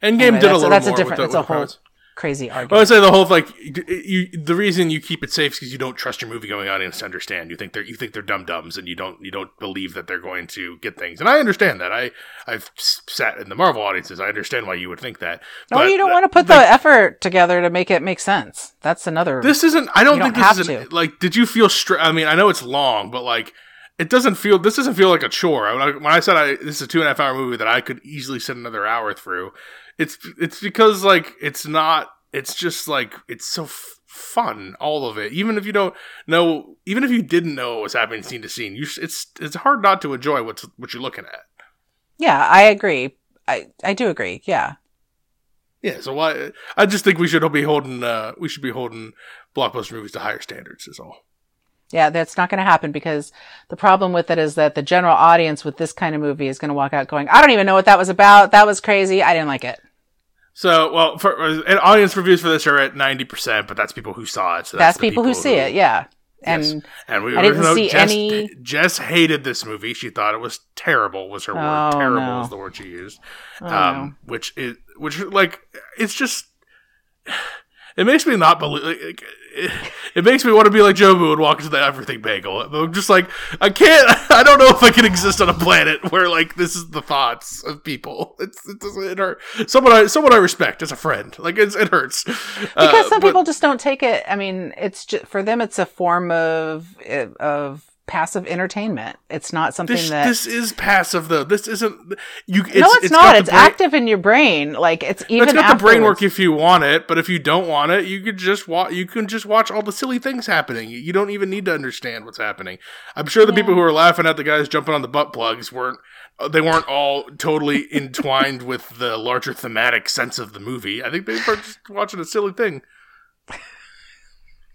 Endgame Anyway, did a that's- little that's a different- with that's the, a with the whole. Crazy argument. I would say the whole like you, the reason you keep it safe is because you don't trust your movie going audience to understand. You think they're you think they're dum dums, and you don't you don't believe that they're going to get things. And I understand that. I I've sat in the Marvel audiences. I understand why you would think that. No, But you don't want to put the, effort together to make it make sense. That's another. This isn't. I don't think don't this is an, like. Did you feel? Str- I mean, I know it's long, but like, it doesn't feel. This doesn't feel like a chore. When I, when I said I this is a two and a half hour movie that I could easily sit another hour through, it's it's because like it's not. It's just like it's so f- fun, all of it. Even if you don't know, even if you didn't know what was happening scene to scene, you sh- it's it's hard not to enjoy what's what you're looking at. yeah, I agree. I I do agree. Yeah. Yeah, so why? I just think we should be holding. Uh, we should be holding blockbuster movies to higher standards. Is all. Yeah, that's not going to happen because the problem with it is that the general audience with this kind of movie is going to walk out going, I don't even know what that was about. That was crazy. I didn't like it. So, well, for, and audience reviews for this are at ninety percent, but that's people who saw it. So That's, that's, the people, who see it. Yeah. And Yes. And we I didn't see Jess, any- Jess hated this movie. She thought it was terrible. Was her word? Oh, Terrible no. is the word she used. oh, um, which is which like it's just it makes me not believe. Like, it, it makes me want to be like Jobu and walk into the everything bagel. I'm just like I can't. I don't know if I can exist on a planet where like this is the thoughts of people. It's it doesn't it hurt. Someone I someone I respect as a friend. Like it's, it hurts because Uh, some but- people just don't take it. I mean, it's just, for them, it's a form of, of passive entertainment. It's not something This that this is passive though. This isn't you. It's, no, it's, got not. It's brain- active in your brain. Like it's even It's got the brain work if you want it, but if you don't want it, you could just watch. You can just watch all the silly things happening. You don't even need to understand what's happening. I'm sure the people who were laughing at the guys jumping on the butt plugs weren't. uh, They weren't all totally entwined with the larger thematic sense of the movie. I think they were just watching a silly thing.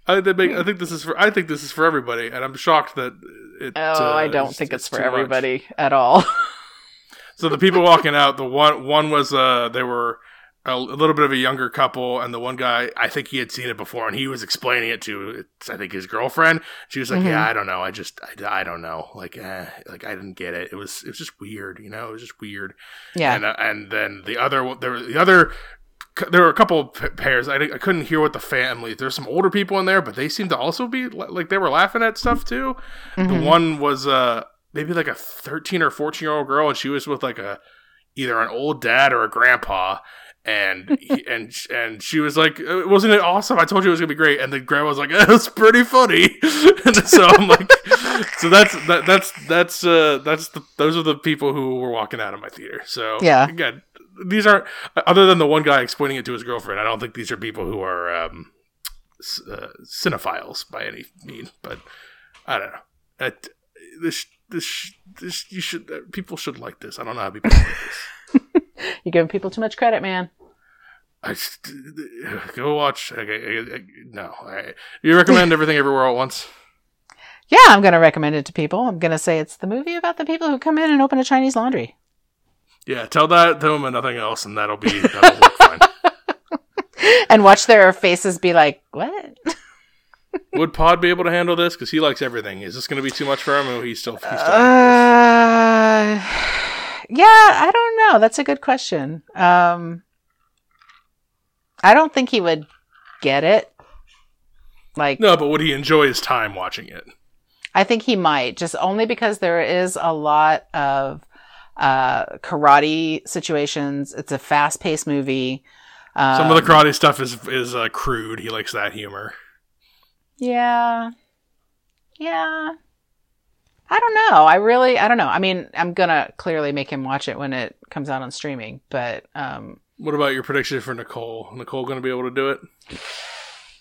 I think, make, I think this is for. I think this is for everybody, and I'm shocked that it. Oh, uh, I don't think it's, for too much. everybody at all. So the people walking out, the one one was uh they were a, a little bit of a younger couple, and the one guy I think he had seen it before, and he was explaining it to I think his girlfriend. She was like, Mhm. "Yeah, I don't know, I just I, I don't know, like eh, like I didn't get it. It was it was just weird, you know, it was just weird." yeah. And uh, and then the other there were the other. There were a couple p- pairs. I, I couldn't hear what the family. There's some older people in there, but they seemed to also be like they were laughing at stuff too. The Mhm. one was uh maybe like a 13 or 14 year old girl and she was with like a either an old dad or a grandpa and he, and and she was like "Uh, wasn't it awesome i told you it was gonna be great and the grandma was like it was pretty funny and so i'm like so that's that, that's that's uh that's the those are the people who were walking out of my theater so Yeah. again these aren't other than the one guy explaining it to his girlfriend i don't think these are people who are um uh, cinephiles by any mean but i don't know this this this you should uh, people should like this i don't know how people like this You're giving people too much credit, man. I just, go watch. Okay, I- I- no, I, you recommend everything everywhere at once. Yeah, I'm going to recommend it to people. I'm going to say it's the movie about the people who come in and open a Chinese laundry. Yeah, tell that to them and nothing else, and that'll be that'll work fine. And watch their faces be like, what? Would Pod be able to handle this? Because he likes everything. Is this going to be too much for him? Or he's still he's still. Uh, yeah, I don't know. That's a good question. Um, I don't think he would get it. Like, no, but would he enjoy his time watching it? I think he might, just only because there is a lot of uh, karate situations. It's a fast paced movie. Um, Some of the karate stuff is is uh, crude. He likes that humor. Yeah. Yeah. I don't know. I really, I don't know. I mean, I'm gonna clearly make him watch it when it comes out on streaming, but um, What about your prediction for Nicole? Nicole going to be able to do it?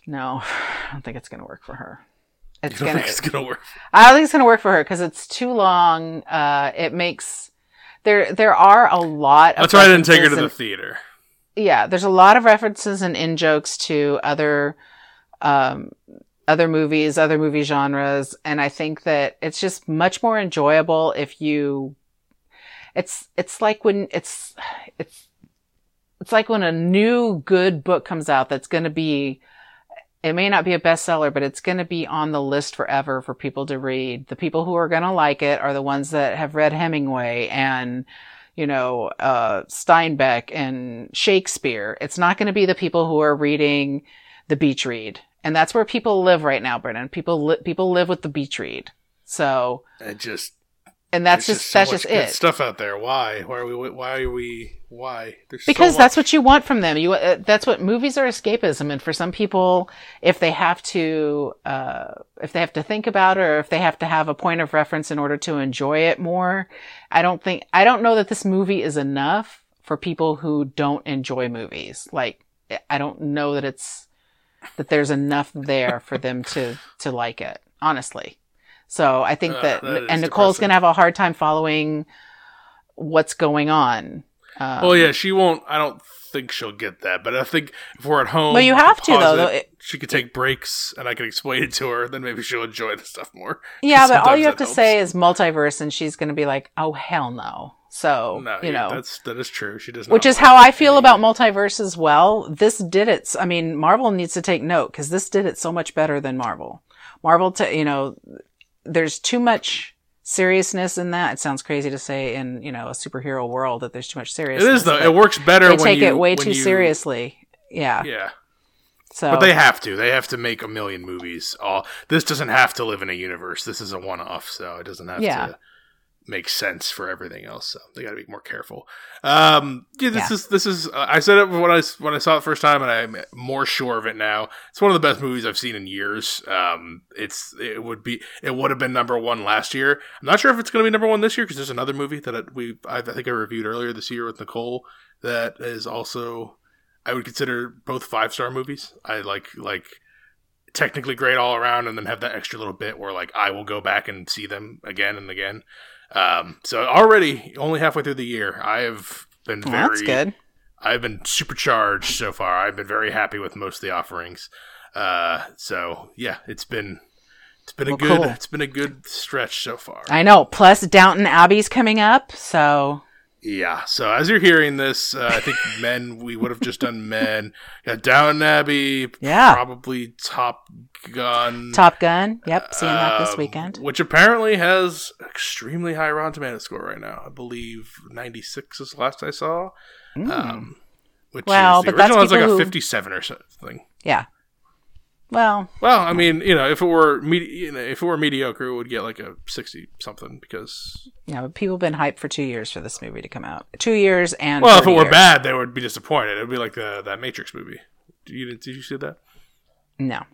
no, I don't think it's gonna work for her. You It's don't gonna. think it's going to work? I don't think it's gonna work for her because it's too long. Uh, it makes there there are a lot. Of That's why I didn't take her to the theater. yeah, there's a lot of references and in jokes to other, um, other movies, other movie genres, and I think that it's just much more enjoyable if you. It's it's like when it's it's it's like when a new good book comes out that's going to be. It may not be a bestseller, but it's going to be on the list forever for people to read. The people who are going to like it are the ones that have read Hemingway and you know, uh, Steinbeck and Shakespeare. It's not going to be the people who are reading the beach read. And that's where people live right now, Brennan. People, li- people live with the beach read. So, It just and that's There's just, so that's just it. Stuff out there. Why? Why are we? Why are we? Why? There's so because much. that's what you want from them. You uh, that's what movies are escapism, and for some people, if they have to, uh, if they have to think about it, or if they have to have a point of reference in order to enjoy it more, I don't think I don't know that this movie is enough for people who don't enjoy movies. Like I don't know that it's that there's enough there for them to to like it. Honestly, so I think Uh, that, that and Nicole's depressing. gonna have a hard time following what's going on. Um, Well, yeah, she won't. I don't think she'll get that. But I think if we're at home, Well, you have to, though, it, though, it- she could take breaks, and I can explain it to her. Then maybe she'll enjoy the stuff more. Yeah, but all you have to say is multiverse, and she's going to be like, "Oh hell no!" So No, you know, that's that is true. She does. Not. Which is how I feel about multiverse as well. This did it. I mean, Marvel needs to take note because this did it so much better than Marvel. Marvel, to you know, there's too much seriousness in that. It sounds crazy to say in you know a superhero world that there's too much seriousness. It is though. It works better They when take you, it way too you- seriously. Yeah. Yeah, So, but they have to. They have to make a million movies. All this doesn't have to live in a universe. This is a one-off, so it doesn't have Yeah. to. Make sense for everything else. So they got to be more careful. Um, yeah, this Yeah. is this is. Uh, I said it when I when I saw it the first time, and I'm more sure of it now. It's one of the best movies I've seen in years. Um, it's it would be it would have been number one last year. I'm not sure if it's going to be number one this year because there's another movie that I, we I, I think I reviewed earlier this year with Nicole that is also I would consider both five star movies. I like like technically great all around, and then have that extra little bit where like I will go back and see them again and again. Um, so already only halfway through the year, I have been Well, very that's good. I've been supercharged so far. I've been very happy with most of the offerings. Uh, so yeah, it's been it's been a good cool. it's been a good stretch so far. I know. Plus, Downton Abbey's coming up, so Yeah. So as you're hearing this, uh, I think Men we would have just done Men. Got Downton Abbey. Yeah. Probably Top Gun. Top Gun. Yep, seeing that this um, weekend. which apparently has extremely high Rotten Tomato score right now. I believe 96 is the last I saw. Mm. Um, which Well, is, the but original has like a people who- 57 or something. yeah. Well, Well, I mean, you know, if it were medi- you know, if it were mediocre, it would get like a 60 something because you know, people have been hyped for two years for this movie to come out. Two years and well, if it were years. bad, they would be disappointed. It would be like the that Matrix movie. Did you did you see that? No,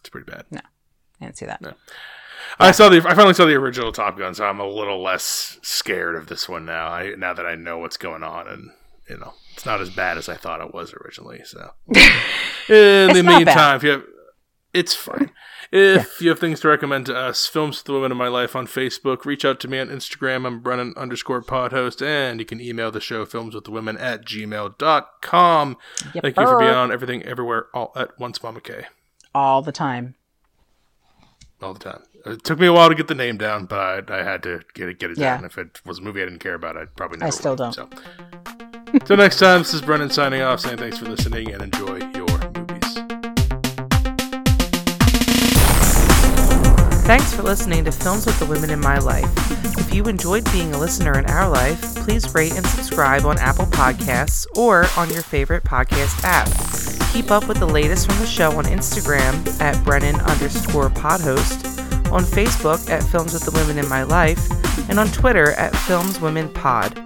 It's pretty bad. No, I didn't see that. I saw the I finally saw the original Top Gun, so I'm a little less scared of this one now. I now that I know what's going on, and you know it's not as bad as I thought it was originally. So in the meantime, if you have, it's fine. If you have things to recommend to us, films with the women in my life on Facebook, reach out to me on Instagram. I'm Brennan underscore pod host, and you can email the show films with the women at gmail.com. Yep. Thank you for being on everything everywhere all at once, Mama K. all the time. all the time. It took me a while to get the name down, but I, I had to get it get it Yeah. down. If it was a movie I didn't care about, I'd probably never. I still would. don't. So, till next time, this is Brennan signing off, saying thanks for listening and enjoy your movies. Thanks for listening to Films with the Women in My Life. If you enjoyed being a listener in our life, please rate and subscribe on Apple Podcasts or on your favorite podcast app. Keep up with the latest from the show on Instagram at Brennan underscore podhost, on Facebook at Films with the Women in My Life, and on Twitter at Films Women Pod.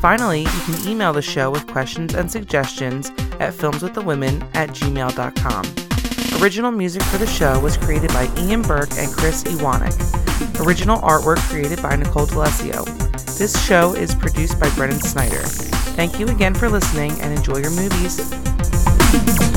Finally, you can email the show with questions and suggestions at filmswiththewomen at gmail.com. Original music for the show was created by Ian Burke and Chris Iwanek. Original artwork created by Nicole D'Alessio. This show is produced by Brennan Snyder. Thank you again for listening and enjoy your movies.